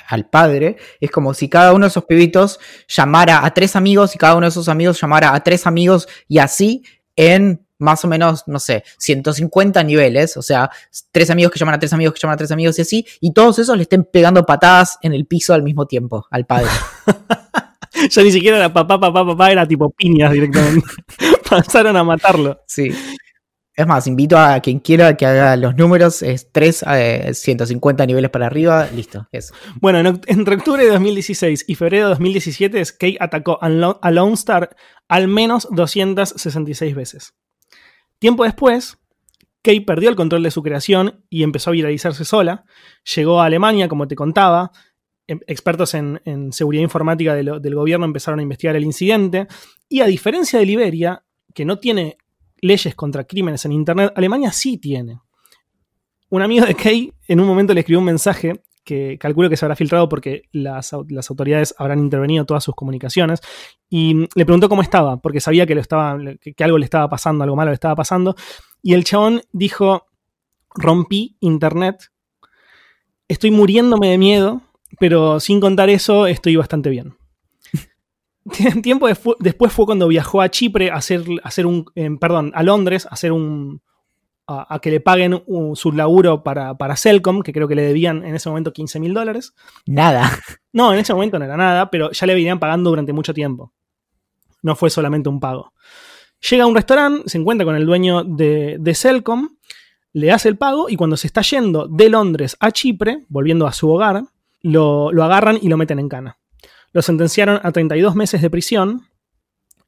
al padre, es como si cada uno de esos pibitos llamara a tres amigos y cada uno de esos amigos llamara a tres amigos y así en más o menos, no sé, 150 niveles, o sea, tres amigos que llaman a tres amigos que llaman a tres amigos y así, y todos esos le estén pegando patadas en el piso al mismo tiempo, al padre. ya ni siquiera era papá, papá, papá, era tipo piñas directamente. Pasaron a matarlo. Sí. Es más, invito a quien quiera que haga los números, es 3 a 150 niveles para arriba, listo, eso. Bueno, en entre octubre de 2016 y febrero de 2017, Kay atacó a Lone Star al menos 266 veces. Tiempo después, Kay perdió el control de su creación y empezó a viralizarse sola. Llegó a Alemania, como te contaba. Em- Expertos en, seguridad informática del gobierno empezaron a investigar el incidente. Y a diferencia de Liberia, que no tiene leyes contra crímenes en Internet, Alemania sí tiene. Un amigo de Kay en un momento le escribió un mensaje que calculo que se habrá filtrado porque las, las autoridades habrán intervenido todas sus comunicaciones. Y mm, le preguntó cómo estaba, porque sabía que, estaba, que, algo le estaba pasando, algo malo le estaba pasando, y el chabón dijo, rompí internet, estoy muriéndome de miedo, pero sin contar eso estoy bastante bien. Tiempo después fue cuando viajó a Chipre a hacer, hacer un, eh, perdón, a Londres a hacer un, a, a que le paguen un- su laburo para, para Celcom, que creo que le debían en ese momento 15 mil dólares. Nada. No, en ese momento no era nada, pero ya le venían pagando durante mucho tiempo. No fue solamente un pago. Llega a un restaurante, se encuentra con el dueño de, de Celcom, le hace el pago y cuando se está yendo de Londres a Chipre, volviendo a su hogar, lo, lo agarran y lo meten en cana. Lo sentenciaron a 32 meses de prisión.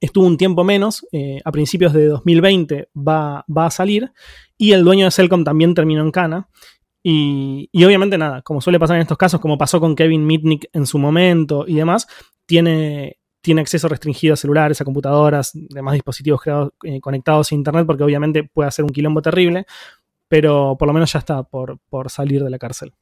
Estuvo un tiempo menos, eh, a principios de 2020 va, va a salir. Y el dueño de Celcom también terminó en cana. Y, y obviamente nada, como suele pasar en estos casos, como pasó con Kevin Mitnick en su momento y demás, tiene, tiene acceso restringido a celulares, a computadoras, demás dispositivos eh, conectados a Internet, porque obviamente puede hacer un quilombo terrible, pero por lo menos ya está por, por salir de la cárcel.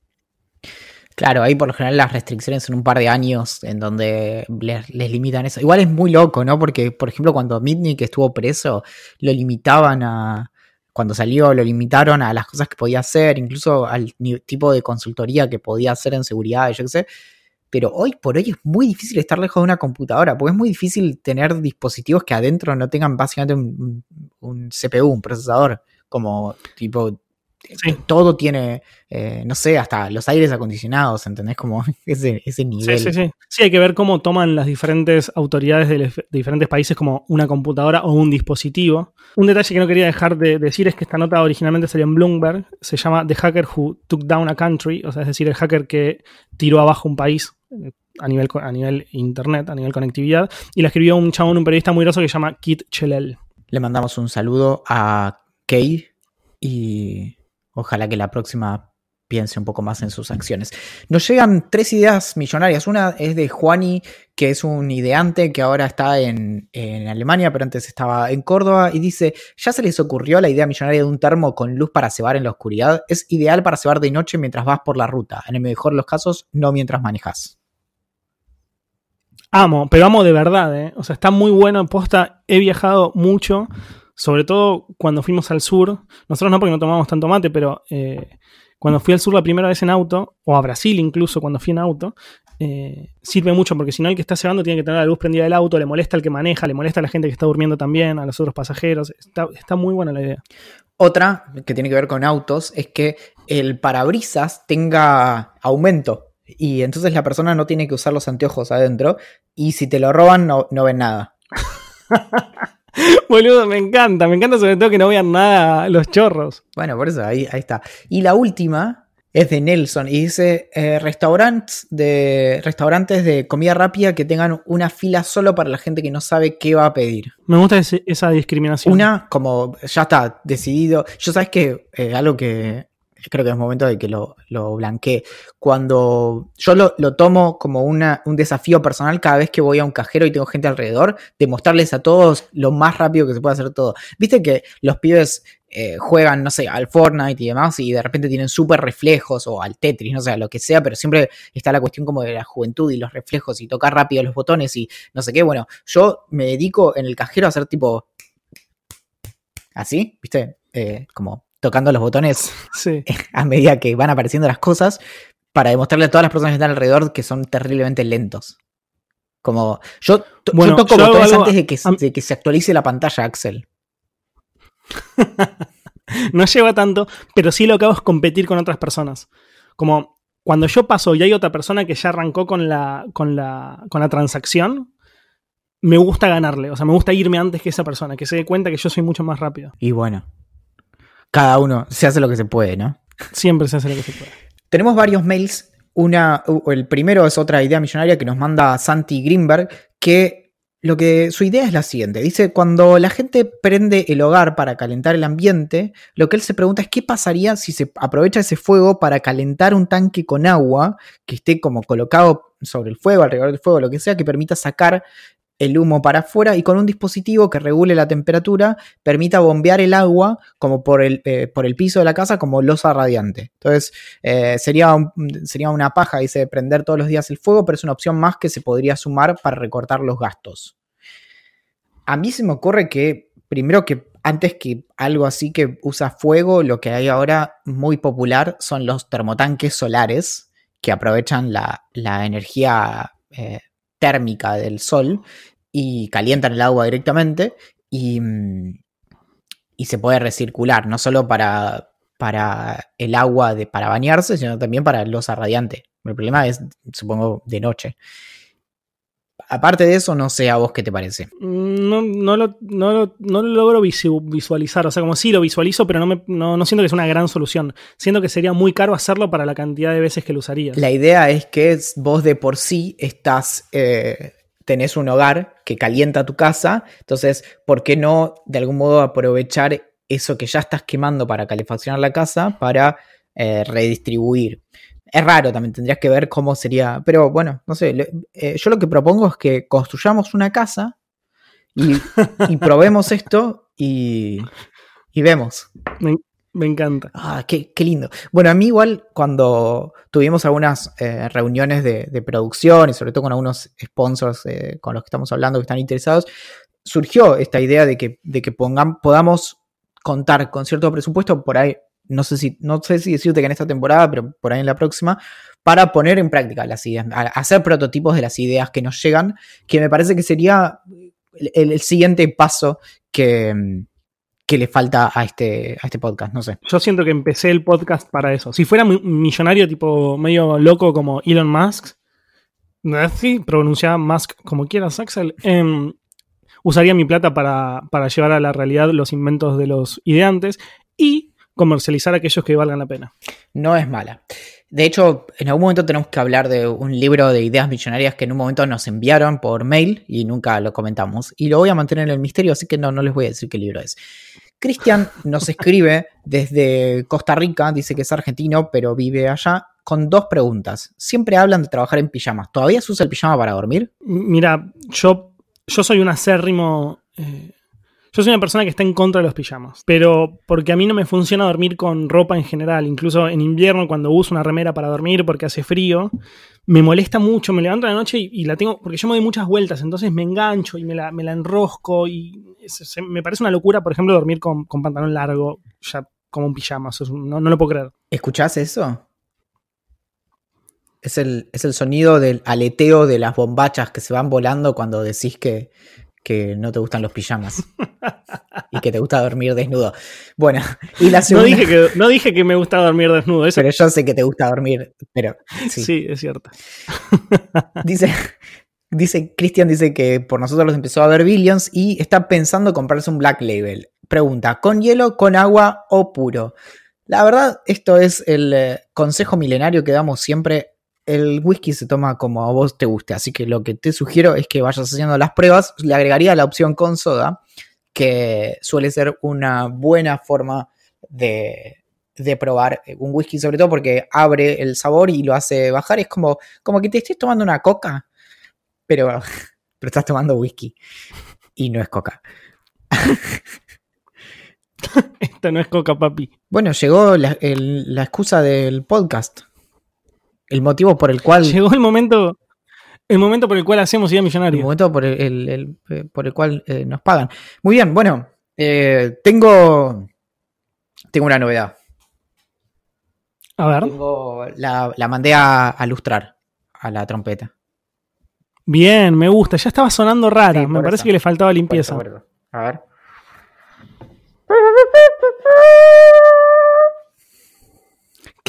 Claro, ahí por lo general las restricciones son un par de años en donde les, limitan eso. Igual es muy loco, ¿no? Porque, por ejemplo, cuando Mitnick estuvo preso, lo limitaban a. Cuando salió, lo limitaron a las cosas que podía hacer, incluso al tipo de consultoría que podía hacer en seguridad, yo qué sé. Pero hoy por hoy es muy difícil estar lejos de una computadora, porque es muy difícil tener dispositivos que adentro no tengan básicamente un CPU, un procesador, como tipo Sí. todo tiene, eh, no sé, hasta los aires acondicionados, ¿entendés? Como ese, ese nivel. Sí, sí, sí. Sí, hay que ver cómo toman las diferentes autoridades de, diferentes países como una computadora o un dispositivo. Un detalle que no quería dejar de decir es que esta nota originalmente salió en Bloomberg. Se llama The Hacker Who Took Down a Country, o sea, es decir, el hacker que tiró abajo un país eh, a nivel, a nivel internet, a nivel conectividad. Y la escribió un chabón, un periodista muy groso que se llama Kit Chelel. Le mandamos un saludo a Kay y ojalá que la próxima piense un poco más en sus acciones. Nos llegan tres ideas millonarias. Una es de Juani, que es un ideante que ahora está en, en Alemania, pero antes estaba en Córdoba, y dice, ya se les ocurrió la idea millonaria de un termo con luz para cebar en la oscuridad. Es ideal para cebar de noche mientras vas por la ruta. En el mejor de los casos, no mientras manejas. Amo, pero amo de verdad, ¿eh? O sea, está muy bueno. Posta, he viajado mucho, sobre todo cuando fuimos al sur. Nosotros no, porque no tomamos tanto mate, pero eh, cuando fui al sur la primera vez en auto, o a Brasil incluso cuando fui en auto, eh, sirve mucho porque si no, el que está cebando tiene que tener la luz prendida del auto, le molesta al que maneja, le molesta a la gente que está durmiendo también, a los otros pasajeros. Está, está muy buena la idea. Otra que tiene que ver con autos es que el parabrisas tenga aumento y entonces la persona no tiene que usar los anteojos adentro y si te lo roban no, no ven nada. Boludo, me encanta, me encanta sobre todo que no vean nada los chorros. Bueno, por eso ahí, ahí está. Y la última Es de Nelson y dice eh, restaurantes, de, restaurantes de comida rápida que tengan una fila solo para la gente que no sabe qué va a pedir. Me gusta ese- esa discriminación. Una, como ya está decidido. Yo sabes que eh, algo que creo que es momento de que lo, lo blanquee. Cuando yo lo, lo tomo como una, un desafío personal cada vez que voy a un cajero y tengo gente alrededor, de mostrarles a todos lo más rápido que se puede hacer todo. Viste que los pibes eh, juegan, no sé, al Fortnite y demás, y de repente tienen súper reflejos o al Tetris, no sé, lo que sea, pero siempre está la cuestión como de la juventud y los reflejos y tocar rápido los botones y no sé qué. Bueno, yo me dedico en el cajero a hacer tipo así, ¿viste? Eh, como tocando los botones Sí. a medida que van apareciendo las cosas para demostrarle a todas las personas que están alrededor que son terriblemente lentos. Como yo, yo toco yo botones algo- antes de que, de que se actualice la pantalla, Axel. No lleva tanto, pero sí lo que hago es competir con otras personas. Como cuando yo paso y hay otra persona que ya arrancó con la, con la, con la transacción, me gusta ganarle. O sea, me gusta irme antes que esa persona, que se dé cuenta que yo soy mucho más rápido. Y bueno, cada uno se hace lo que se puede, ¿no? Siempre se hace lo que se puede. Tenemos varios mails. Una, el primero es otra idea millonaria que nos manda Santi Greenberg, que lo que su idea es la siguiente. Dice, cuando la gente prende el hogar para calentar el ambiente, lo que él se pregunta es qué pasaría si se aprovecha ese fuego para calentar un tanque con agua que esté como colocado sobre el fuego, alrededor del fuego, lo que sea, que permita sacar el humo para afuera y con un dispositivo que regule la temperatura permita bombear el agua como por el, eh, por el piso de la casa como losa radiante. Entonces, eh, sería, sería una paja, dice, prender todos los días el fuego, pero es una opción más que se podría sumar para recortar los gastos. A mí se me ocurre que, primero que antes que algo así que usa fuego, lo que hay ahora muy popular son los termotanques solares que aprovechan la, la energía eh, térmica del sol y calientan el agua directamente y, mm, y se puede recircular, no solo para, para el agua de, para bañarse, sino también para losa radiante. El problema es, supongo, de noche. Aparte de eso, no sé a vos qué te parece. No, no, lo, no, lo, no lo logro visu- visualizar. O sea, como sí lo visualizo, pero no, me, no, no siento que es una gran solución. Siento que sería muy caro hacerlo para la cantidad de veces que lo usarías. La idea es que vos de por sí estás, eh, tenés un hogar que calienta tu casa, entonces, ¿por qué no de algún modo aprovechar eso que ya estás quemando para calefaccionar la casa para eh, redistribuir? Es raro, también tendrías que ver cómo sería, pero bueno, no sé, le- eh, yo lo que propongo es que construyamos una casa y, y probemos esto y, y vemos. Me, me encanta. Ah, qué, qué lindo. Bueno, a mí igual cuando tuvimos algunas eh, reuniones de, de producción y sobre todo con algunos sponsors eh, con los que estamos hablando que están interesados, surgió esta idea de que, de que pongan, podamos contar con cierto presupuesto por ahí, no sé si, no sé si decirte que en esta temporada, pero por ahí en la próxima, para poner en práctica las ideas, hacer prototipos de las ideas que nos llegan, que me parece que sería el, siguiente paso que, que le falta a este, a este podcast, no sé. Yo siento que empecé el podcast para eso. Si fuera mi- millonario, tipo medio loco como Elon Musk, sí, pronuncia Musk como quieras, Axel, em, usaría mi plata para, para llevar a la realidad los inventos de los ideantes y comercializar aquellos que valgan la pena. No es mala. De hecho, en algún momento tenemos que hablar de un libro de ideas millonarias que en un momento nos enviaron por mail y nunca lo comentamos. Y lo voy a mantener en el misterio, así que no, no les voy a decir qué libro es. Cristian nos escribe desde Costa Rica, dice que es argentino, pero vive allá, con dos preguntas. Siempre hablan de trabajar en pijamas. ¿Todavía se usa el pijama para dormir? Mira, yo, yo soy un acérrimo. eh, yo soy una persona que está en contra de los pijamas. Pero porque a mí no me funciona dormir con ropa en general. Incluso en invierno, cuando uso una remera para dormir porque hace frío, me molesta mucho. Me levanto a la noche y, la tengo. Porque yo me doy muchas vueltas, entonces me engancho y me la, enrosco. Y me parece una locura, por ejemplo, dormir con, pantalón largo, ya como un pijama. No, no lo puedo creer. ¿Escuchás eso? Es el, es el sonido del aleteo de las bombachas que se van volando cuando decís que, que no te gustan los pijamas y que te gusta dormir desnudo. Bueno, y la No segunda. dije, que, no dije que me gusta dormir desnudo. Eso Pero yo sé que te gusta dormir, pero sí. sí, es cierto. Dice, dice, Christian dice que por nosotros los empezó a ver Billions y está pensando comprarse un Black Label. Pregunta, ¿con hielo, con agua o puro? La verdad, esto es el eh, consejo milenario que damos siempre. El whisky se toma como a vos te guste, así que lo que te sugiero es que vayas haciendo las pruebas. Le agregaría la opción con soda, que suele ser una buena forma de, de probar un whisky, sobre todo porque abre el sabor y lo hace bajar. Es como, como que te estés tomando una coca, pero, pero estás tomando whisky y no es coca. Esta no es coca, papi. Bueno, llegó la, el- la excusa del podcast. El motivo por el cual. Llegó el momento, el momento por el cual hacemos idea El millonaria. momento por el, el- el- eh, por el cual eh, nos pagan. Muy bien, bueno. eh, tengo. Tengo una novedad. A ver. Tengo, la, la mandé a, a lustrar a la trompeta. Bien, me gusta. Ya estaba sonando rara. Sí, me por parece eso. que le faltaba Por limpieza. eso, por eso. A ver.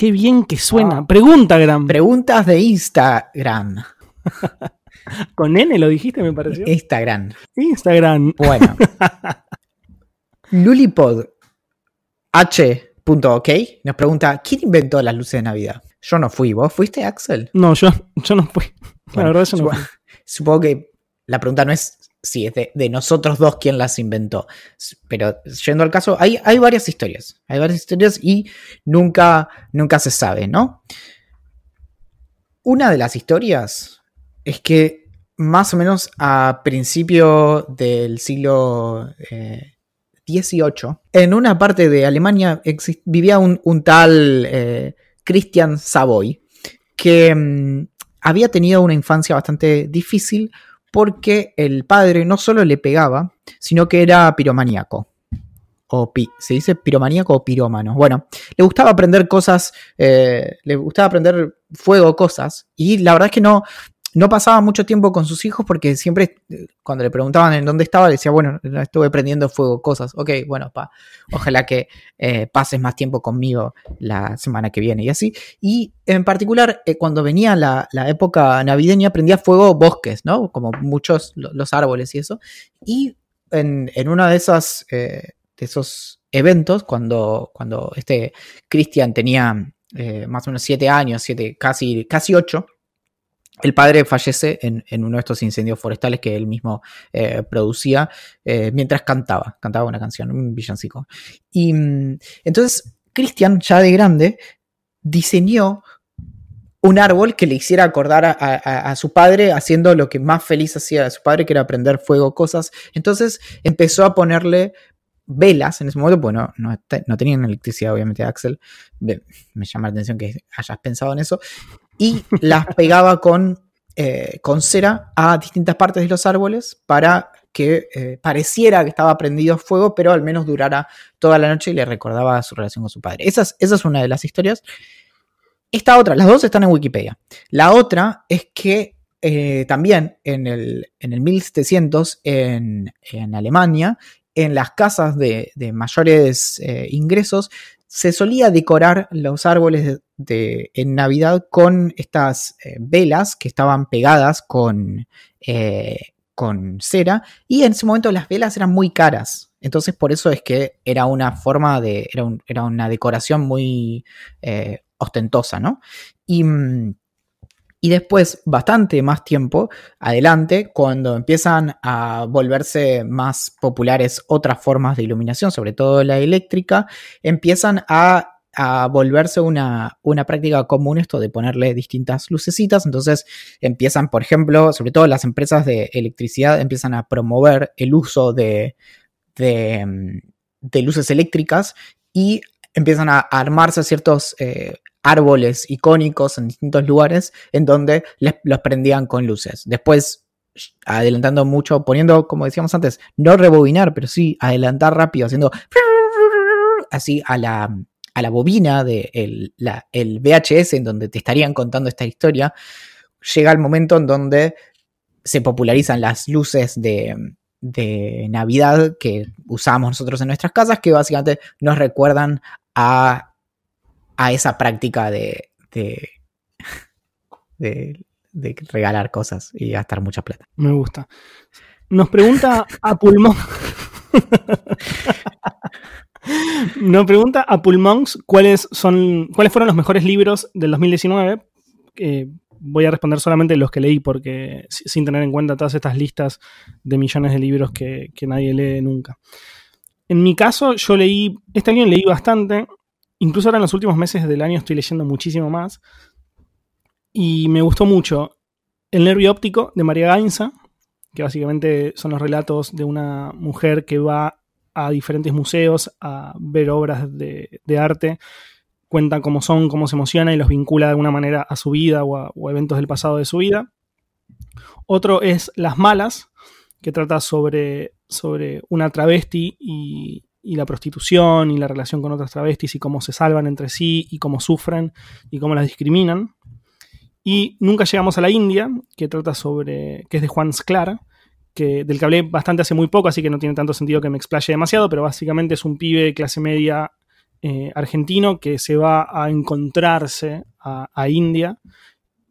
Qué bien que suena. Ah. Pregunta, Gram. Preguntas de Instagram. Con N lo dijiste, me pareció. Instagram. Instagram. Bueno. Lulipod H.OK nos pregunta: ¿Quién inventó las luces de Navidad? Yo no fui. ¿Vos fuiste, Axel? No, yo, yo no fui. La Bueno, verdad, yo no fui. Supongo que la pregunta no es si es de, nosotros dos quién las inventó. Pero yendo al caso, hay, hay varias historias. Hay varias historias y nunca, nunca se sabe, ¿no? Una de las historias es que más o menos a principio del siglo eh, XVIII, en una parte de Alemania vivía un, un tal eh, Christian Savoy que mm, había tenido una infancia bastante difícil porque el padre no solo le pegaba, sino que era piromaníaco. O pi- ¿Se dice piromaníaco o pirómano? Bueno, le gustaba aprender cosas, eh, le gustaba aprender fuego, cosas, y la verdad es que no, no pasaba mucho tiempo con sus hijos porque siempre eh, cuando le preguntaban en dónde estaba, decía, bueno, estuve prendiendo fuego, cosas. Ok, bueno, pa, ojalá que eh, pases más tiempo conmigo la semana que viene y así. Y en particular, eh, cuando venía la, época navideña, prendía fuego bosques, ¿no? Como muchos lo- los árboles y eso. Y en, en una de esas, de esos eventos, cuando, cuando este Cristian tenía más o menos siete años, siete, casi, casi ocho, el padre fallece en, uno de estos incendios forestales que él mismo eh, producía eh, mientras cantaba, cantaba una canción, un villancico. Y mm, entonces Christian, ya de grande, diseñó un árbol que le hiciera acordar a, su padre haciendo lo que más feliz hacía a su padre, que era prender fuego, cosas. Entonces empezó a ponerle velas en ese momento, bueno, no, no tenían electricidad, obviamente, Axel. Me llama la atención que hayas pensado en eso. Y las pegaba con, eh, con cera a distintas partes de los árboles para que eh, pareciera que estaba prendido fuego, pero al menos durara toda la noche y le recordaba su relación con su padre. Esa es, esa es una de las historias. Esta otra, las dos están en Wikipedia. La otra es que eh, también en el, en el 1700 en, en Alemania, en las casas de, de mayores ingresos, se solía decorar los árboles de, en Navidad con estas eh, velas que estaban pegadas con, eh, con cera y en ese momento las velas eran muy caras. Entonces por eso es que era una forma de, era, era una decoración muy eh, ostentosa, ¿no? Y, mm, y después, bastante más tiempo adelante, cuando empiezan a volverse más populares otras formas de iluminación, sobre todo la eléctrica, empiezan a, a volverse una, una práctica común esto de ponerle distintas lucecitas. Entonces empiezan, por ejemplo, sobre todo las empresas de electricidad, empiezan a promover el uso de, de, mm, de luces eléctricas y empiezan a armarse ciertos eh, árboles icónicos en distintos lugares en donde les, los prendían con luces. Después, adelantando mucho, poniendo, como decíamos antes, no rebobinar, pero sí adelantar rápido, haciendo así a la, a la bobina del de la, el VHS en donde te estarían contando esta historia, llega el momento en donde se popularizan las luces de, de Navidad que usamos nosotros en nuestras casas, que básicamente nos recuerdan a, a esa práctica de, de, de, de regalar cosas y gastar mucha plata. Me gusta. Nos pregunta a pulmón. Nos pregunta a Pulmonks cuáles son cuáles fueron los mejores libros del 2019. voy a responder solamente los que leí porque sin tener en cuenta todas estas listas de millones de libros que, que nadie lee nunca. En mi caso, yo leí, este año leí bastante, incluso ahora en los últimos meses del año estoy leyendo muchísimo más, y me gustó mucho El nervio óptico de María Gainza, que básicamente son los relatos de una mujer que va a diferentes museos a ver obras de, arte, cuenta cómo son, cómo se emociona y los vincula de alguna manera a su vida o, a, eventos del pasado de su vida. Otro es Las Malas, que trata sobre, sobre una travesti y, la prostitución y la relación con otras travestis y cómo se salvan entre sí y cómo sufren y cómo las discriminan. Y Nunca llegamos a la India, que trata sobre, que es de Juan Sclara, que, del que hablé bastante hace muy poco, así que no tiene tanto sentido que me explaye demasiado, pero básicamente es un pibe de clase media eh, argentino que se va a encontrarse a, India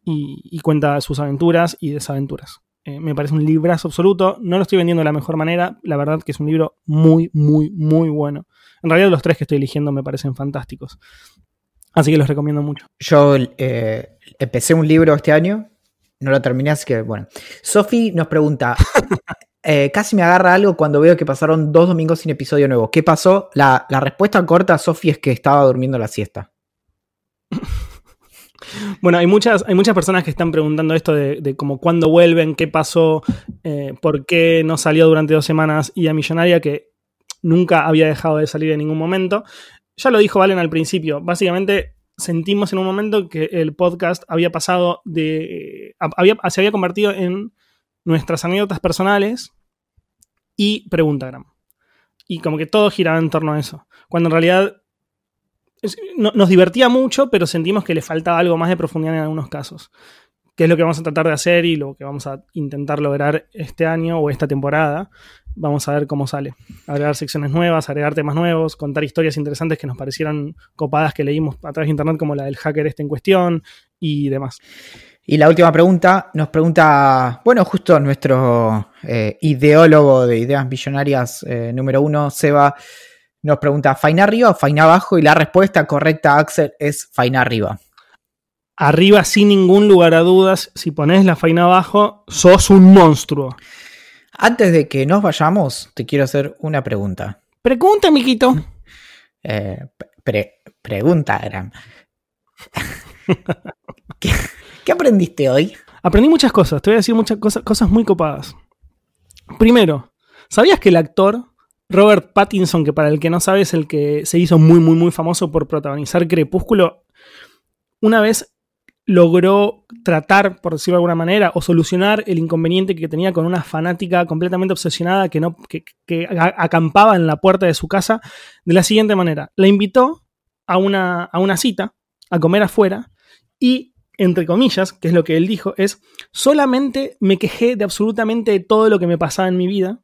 y, cuenta sus aventuras y desaventuras. Eh, me parece un librazo absoluto, no lo estoy vendiendo de la mejor manera, la verdad que es un libro muy, muy, muy bueno. En realidad los tres que estoy eligiendo me parecen fantásticos. Así que los recomiendo mucho. Yo eh, empecé un libro este año no lo terminé, así que bueno. Sofi nos pregunta, eh, casi me agarra algo cuando veo que pasaron dos domingos sin episodio nuevo. ¿Qué pasó? La, respuesta corta, Sofi, es que estaba durmiendo la siesta. Bueno, hay muchas, hay muchas personas que están preguntando esto de, de como cuándo vuelven, qué pasó, eh, por qué no salió durante dos semanas y a Millonaria, que nunca había dejado de salir en ningún momento. Ya lo dijo Valen al principio, básicamente sentimos en un momento que el podcast había pasado de. Había, se había convertido en nuestras anécdotas personales y Preguntagram. Y como que todo giraba en torno a eso. Cuando en realidad nos divertía mucho, pero sentimos que le faltaba algo más de profundidad en algunos casos. Que es lo que vamos a tratar de hacer y lo que vamos a intentar lograr este año o esta temporada. Vamos a ver cómo sale. Agregar secciones nuevas, agregar temas nuevos, contar historias interesantes que nos parecieron copadas que leímos a través de internet, como la del hacker este en cuestión y demás. Y la última pregunta nos pregunta, bueno, justo nuestro eh, ideólogo de ideas millonarias eh, número uno, Seba, nos pregunta, ¿faina arriba o faina abajo? Y la respuesta correcta, Axel, es faina arriba. Arriba sin ningún lugar a dudas, si pones la faina abajo, sos un monstruo. Antes de que nos vayamos, te quiero hacer una pregunta. Pregunta, miquito. Eh, pregunta, Gram. ¿Qué, aprendiste hoy? Aprendí muchas cosas, te voy a decir muchas cosas, cosas muy copadas. Primero, ¿sabías que el actor Robert Pattinson, que para el que no sabe es el que se hizo muy, muy, muy famoso por protagonizar Crepúsculo, una vez logró tratar, por decirlo de alguna manera, o solucionar el inconveniente que tenía con una fanática completamente obsesionada que, no, que, acampaba en la puerta de su casa de la siguiente manera. La invitó a una, a una cita, a comer afuera, y, entre comillas, que es lo que él dijo, es, solamente me quejé de absolutamente todo lo que me pasaba en mi vida,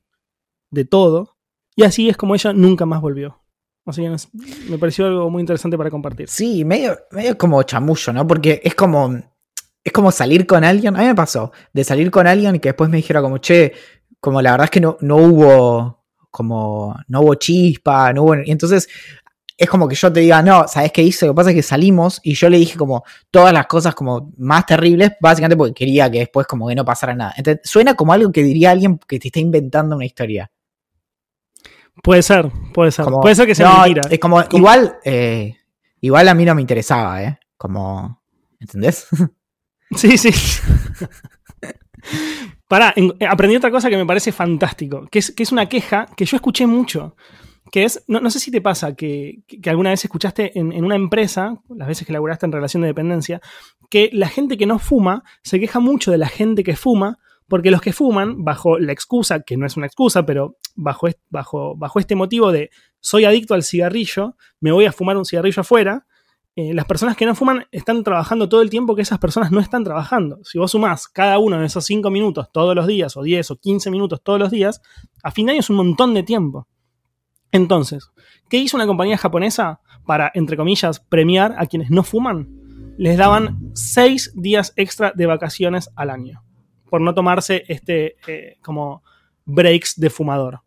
de todo, y así es como ella nunca más volvió. Así que me pareció algo muy interesante para compartir. Sí, medio, medio como chamullo, ¿no? Porque es como, es como salir con alguien. A mí me pasó de salir con alguien y que después me dijera como, che, como la verdad es que no, no hubo, como, no hubo chispa, no hubo... Y entonces es como que yo te diga, no, ¿sabes qué hice? Lo que pasa es que salimos y yo le dije como todas las cosas como más terribles, básicamente porque quería que después como que no pasara nada. Entonces, suena como algo que diría alguien que te está inventando una historia. Puede ser, puede ser. puede ser que sea mentira. Es como, igual, eh, igual a mí no me interesaba, ¿eh? Como, ¿entendés? Sí, sí. Pará, aprendí otra cosa que me parece fantástico, que es, que es una queja que yo escuché mucho, que es, no, sé si te pasa que, alguna vez escuchaste en, en, una empresa, las veces que laburaste en relación de dependencia, que la gente que no fuma se queja mucho de la gente que fuma porque los que fuman, bajo la excusa, que no es una excusa, pero bajo, bajo, bajo este motivo de soy adicto al cigarrillo, me voy a fumar un cigarrillo afuera, eh, las personas que no fuman están trabajando todo el tiempo que esas personas no están trabajando. Si vos sumás cada uno de esos 5 minutos todos los días, o 10 o 15 minutos todos los días, a fin de año es un montón de tiempo. Entonces, ¿qué hizo una compañía japonesa para, entre comillas, premiar a quienes no fuman? Les daban 6 días extra de vacaciones al año por no tomarse este eh, como breaks de fumador.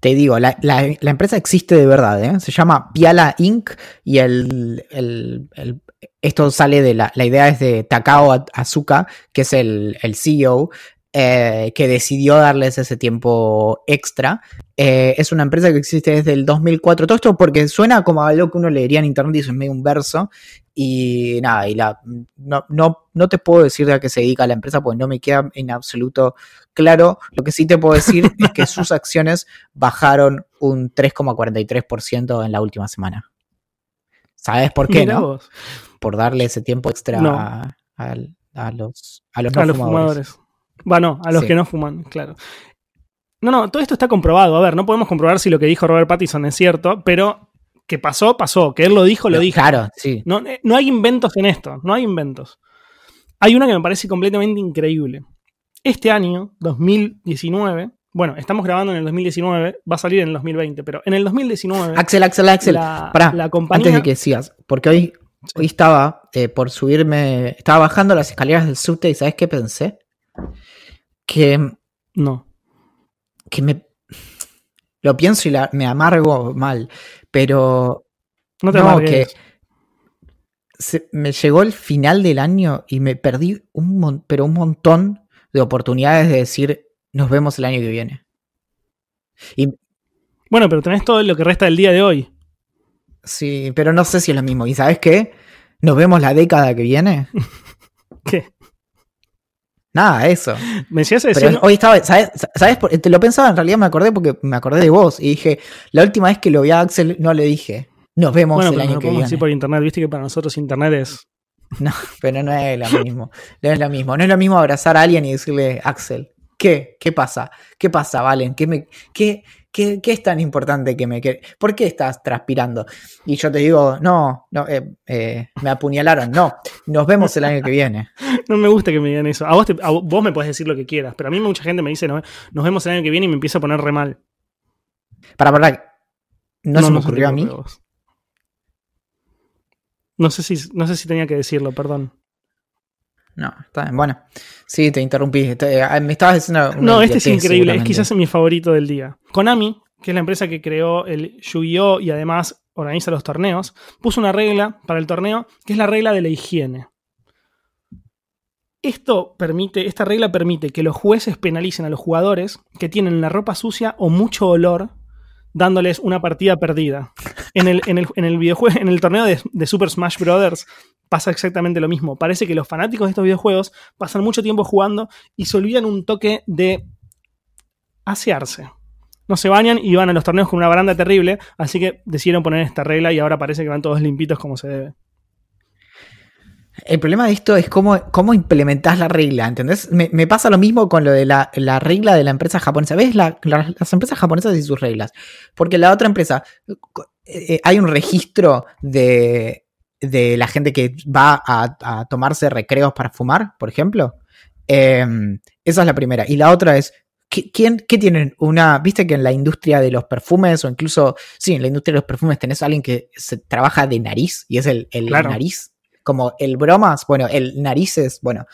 te digo, la, la- empresa existe de verdad, ¿eh? Se llama Piala Inc. y el, el- el- esto sale de la, la idea es de Takao Azuka, que es el, el CEO, eh, que decidió darles ese tiempo extra. Eh, es una empresa que existe desde el 2004. Todo esto porque suena como algo que uno leería en internet y eso es medio un verso. Y nada, y la, no, no, no te puedo decir de a qué se dedica la empresa porque no me queda en absoluto claro. Lo que sí te puedo decir es que sus acciones bajaron un 3,43% en la última semana. ¿Sabes por qué, Mirá no? vos, Por darle ese tiempo extra No. a, los, a los no a los fumadores. fumadores. Bueno, a los Sí. que no fuman, claro. No, no, todo esto está comprobado. A ver, no podemos comprobar si lo que dijo Robert Pattinson es cierto, pero que pasó, pasó. Que él lo dijo, lo No, dijo. Claro, sí. No, eh, no hay inventos en esto, no hay inventos. Hay una que me parece completamente increíble. Este año, 2019, bueno, estamos grabando en el 2019, va a salir en el 2020, pero en el 2019, Axel, Axel, Axel. la, pará, la compañía... Antes de que sigas, porque hoy, hoy estaba eh, por subirme, estaba bajando las escaleras del subte y ¿sabes qué pensé? Que, No, que me... Lo pienso y la- me amargo mal, pero no te No, se- me llegó el final del año y me perdí un mon- pero un montón de oportunidades de decir nos vemos el año que viene. Y Bueno, pero tenés todo lo que resta del día de hoy. sí, pero no sé si es lo mismo. ¿Y sabes qué? Nos vemos la década que viene. ¿Qué? Nada, eso. Me decías Pero diciendo... hoy estaba, ¿sabes? ¿sabes? Te lo pensaba, en realidad me acordé porque me acordé de vos y dije, la última vez que lo vi a Axel no le dije, nos vemos Bueno, el pero no año lo que viene. decir por internet, viste que para nosotros internet es... No, pero no es lo mismo. No es lo mismo. No es lo mismo abrazar a alguien y decirle, Axel, ¿qué? ¿Qué pasa? ¿Qué pasa, Valen? ¿Qué, me, qué, qué, qué es tan importante que me... Que, ¿Por qué estás transpirando? Y yo te digo, no, no eh, eh, me apuñalaron. No, nos vemos el año que viene. No me gusta que me digan eso. A vos, te- a vos me podés decir lo que quieras, pero a mí mucha gente me dice, no, nos vemos el año que viene y me empieza a poner re mal. Para, para, no, se me se te ocurrió a mí. No sé, si, no sé si tenía que decirlo, perdón. No, está bien. Bueno, sí, te interrumpí. Te- ah, me estabas diciendo. No, este es increíble, es quizás mi favorito del día. Konami, que es la empresa que creó el Yu-Gi-Oh! y además organiza los torneos, puso una regla para el torneo que es la regla de la higiene. Esto permite, esta regla permite que los jueces penalicen a los jugadores que tienen la ropa sucia o mucho olor, dándoles una partida perdida. En el, en el, en el videojuego, en el torneo de, de Super Smash Bros. pasa exactamente lo mismo. Parece que los fanáticos de estos videojuegos pasan mucho tiempo jugando y se olvidan un toque de asearse. No se bañan y van a los torneos con una baranda terrible, así que decidieron poner esta regla y ahora parece que van todos limpitos como se debe. El problema de esto es cómo, cómo implementás la regla, ¿entendés? Me, me pasa lo mismo con lo de la, la regla de la empresa japonesa. ¿Ves? La- la- las empresas japonesas y sus reglas. Porque la otra empresa, eh, hay un registro de, de la gente que va a, a tomarse recreos para fumar, por ejemplo. Eh, esa es la primera. Y la otra es, ¿qué, quién, qué tienen? Una, viste que en la industria de los perfumes, o incluso, sí, en la industria de los perfumes tenés a alguien que se trabaja de nariz y es el, el Claro. nariz como el bromas, bueno, el narices, bueno,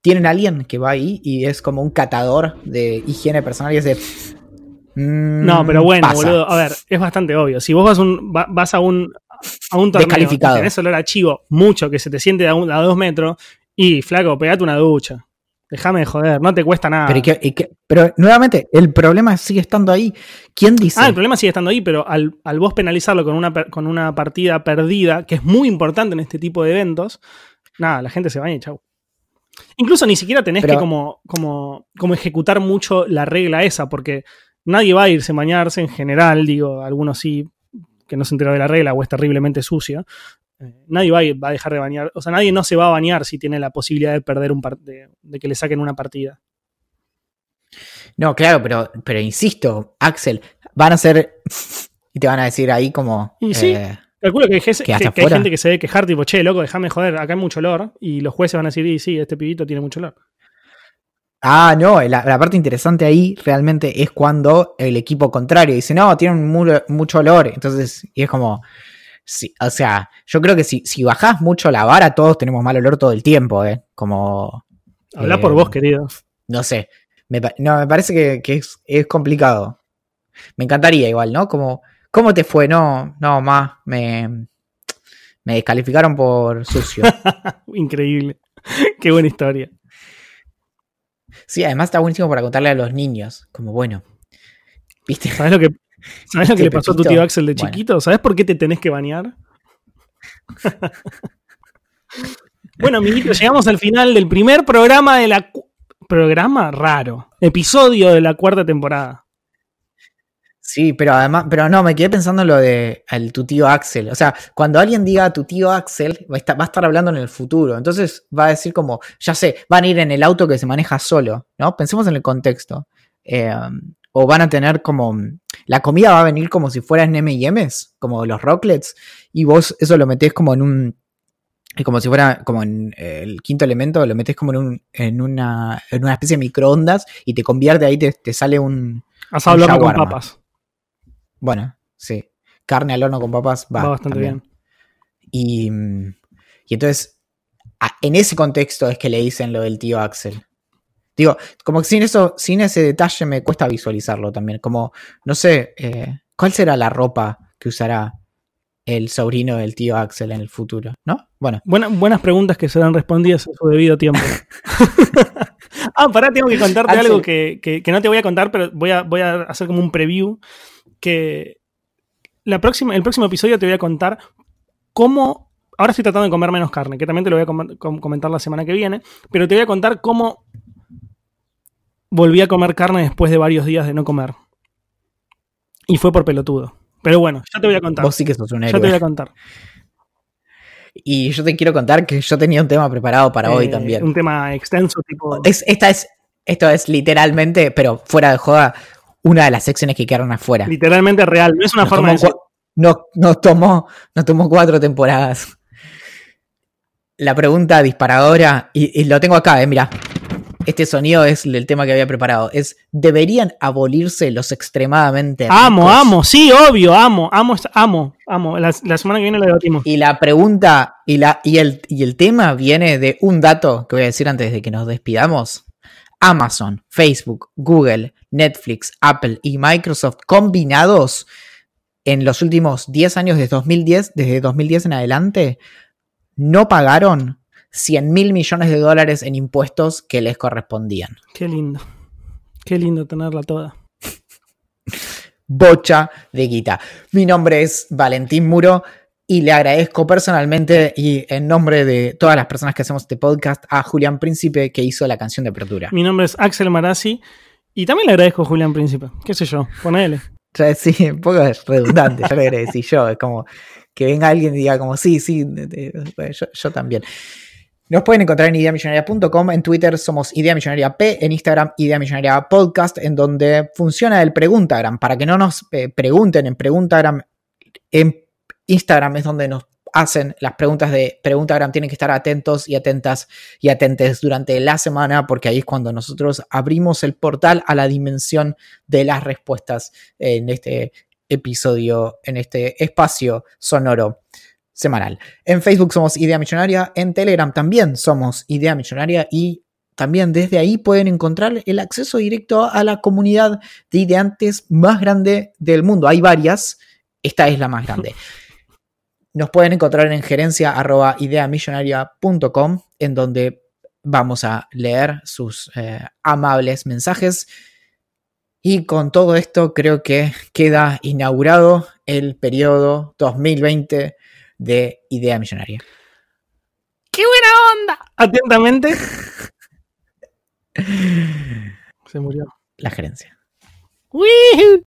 tienen a alguien que va ahí y es como un catador de higiene personal y es de... mm, No, pero bueno, pasa. boludo, a ver, es bastante obvio. Si vos vas, un, va- vas a un a un torneo Descalificado. y tenés olor a chivo mucho que se te siente a, un- a dos metros y flaco, pegate una ducha. Déjame de joder, no te cuesta nada. Pero, ¿y qué- y qué? Pero, nuevamente, el problema sigue estando ahí. ¿Quién dice? Ah, el problema sigue estando ahí, pero al, al vos penalizarlo con una, con una partida perdida, que es muy importante en este tipo de eventos, nada, la gente se baña y chau. Incluso ni siquiera tenés Pero- que como, como, como ejecutar mucho la regla esa, porque nadie va a irse a bañarse en general, digo, algunos sí, que no se enteró de la regla o es terriblemente sucia. Nadie va a, ir- va a dejar de bañar, o sea, nadie no se va a bañar si tiene la posibilidad de perder un par- de, de que le saquen una partida. No, claro, pero, pero insisto, Axel, van a ser... Y te van a decir ahí como... Y sí. eh, Calculo que, hay gente- ¿Quedaste que- que hay afuera? gente que se debe quejar, tipo, che, loco, déjame joder, acá hay mucho olor. Y los jueces van a decir, y sí, este pibito tiene mucho olor. Ah, no, la, la parte interesante ahí realmente es cuando el equipo contrario dice, no, tienen mu- mucho olor. Entonces, y es como, sí, o sea, yo creo que si, si bajás mucho la vara, todos tenemos mal olor todo el tiempo, ¿eh? Como, Habla Eh, por vos, querido. no sé, me, no, me parece que, que es, es complicado. Me encantaría igual, ¿no? Como, ¿cómo te fue? No, no, más, me, me descalificaron por sucio. Increíble. Qué buena historia. Sí, además está buenísimo para contarle a los niños. Como bueno. ¿Viste? ¿Sabes lo que, ¿sabes lo que le pasó a tu tío Axel de bueno. chiquito? ¿Sabes por qué te tenés que bañar? bueno, amiguitos, llegamos al final del primer programa de la. Programa raro. Episodio de la cuarta temporada. Sí, pero además, pero no, me quedé pensando en lo de el, tu tío Axel. O sea, cuando alguien diga tu tío Axel, va a, estar, va a estar hablando en el futuro. Entonces va a decir como, ya sé, van a ir en el auto que se maneja solo, ¿no? Pensemos en el contexto. Eh, o van a tener como, la comida va a venir como si fueran M&M's, como los rocklets, y vos eso lo metés como en un, como si fuera como en eh, el quinto elemento, lo metés como en, un, en, una, en una especie de microondas y te convierte ahí, te, te sale un, Asado al horno con papas. bueno, sí. Carne al horno con papas va, Va, bastante también. bien. Y, y entonces, en ese contexto es que le dicen lo del tío Axel. Digo, como que sin eso, sin ese detalle me cuesta visualizarlo también. Como, no sé, eh, ¿cuál será la ropa que usará el sobrino del tío Axel en el futuro? ¿No? Bueno, Buena- buenas preguntas que serán respondidas en su debido tiempo. ah, pará, tengo que contarte Axel. algo que, que- que no te voy a contar, pero voy a, voy a hacer como un preview. Que la próxima, el próximo episodio te voy a contar cómo. Ahora estoy tratando de comer menos carne, que también te lo voy a com- com- comentar la semana que viene. Pero te voy a contar cómo volví a comer carne después de varios días de no comer. Y fue por pelotudo. Pero bueno, ya te voy a contar. vos sí que sos un Ya te voy héroe. a contar. Y yo te quiero contar que yo tenía un tema preparado para hoy Eh, también. Un tema extenso, tipo. Es, esta es, esto es literalmente, pero fuera de joda, una de las secciones que quedaron afuera. Literalmente real. No es una Nos forma de tomó, decir. cua- no- nos tomó, nos tomó cuatro temporadas. La pregunta disparadora, y, y lo tengo acá, eh, mira. Este sonido es el tema que había preparado. Es, ¿deberían abolirse los extremadamente Amo, ricos? amo, sí, obvio, amo, amo, amo, amo. La, la semana que viene lo debatimos. Y la pregunta y, la, y, el, y el tema viene de un dato que voy a decir antes de que nos despidamos. Amazon, Facebook, Google, Netflix, Apple y Microsoft combinados en los últimos 10 años, desde 2010, desde 2010 en adelante, no pagaron 100 mil millones de dólares en impuestos que les correspondían. Qué lindo. Qué lindo tenerla toda. bocha de guita. Mi nombre es Valentín Muro y le agradezco personalmente y en nombre de todas las personas que hacemos este podcast a Julián Príncipe que hizo la canción de apertura. Mi nombre es Axel Marazzi y también le agradezco a Julián Príncipe. ¿Qué sé yo? Ponele. Sí, un poco es redundante, ya lo agradecí yo, es como que venga alguien y diga como sí, sí, yo también. Nos pueden encontrar en ideamillonaria.com, en Twitter somos Idea Millonaria P, en Instagram Idea Millonaria Podcast, en donde funciona el Preguntagram, para que no nos eh, pregunten en Preguntagram, en Instagram es donde nos hacen las preguntas de Preguntagram, tienen que estar atentos y atentas y atentes durante la semana, porque ahí es cuando nosotros abrimos el portal a la dimensión de las respuestas en este episodio, en este espacio sonoro semanal. En Facebook somos Idea Millonaria, en Telegram también somos Idea Millonaria y también desde ahí pueden encontrar el acceso directo a la comunidad de ideantes más grande del mundo. Hay varias, esta es la más grande. Nos pueden encontrar en gerencia arroba ideamillonaria.com en donde vamos a leer sus eh, amables mensajes. Y con todo esto creo que queda inaugurado el periodo 2020 de Idea Millonaria. ¡Qué buena onda! Atentamente. Se murió. La gerencia. ¡Wii!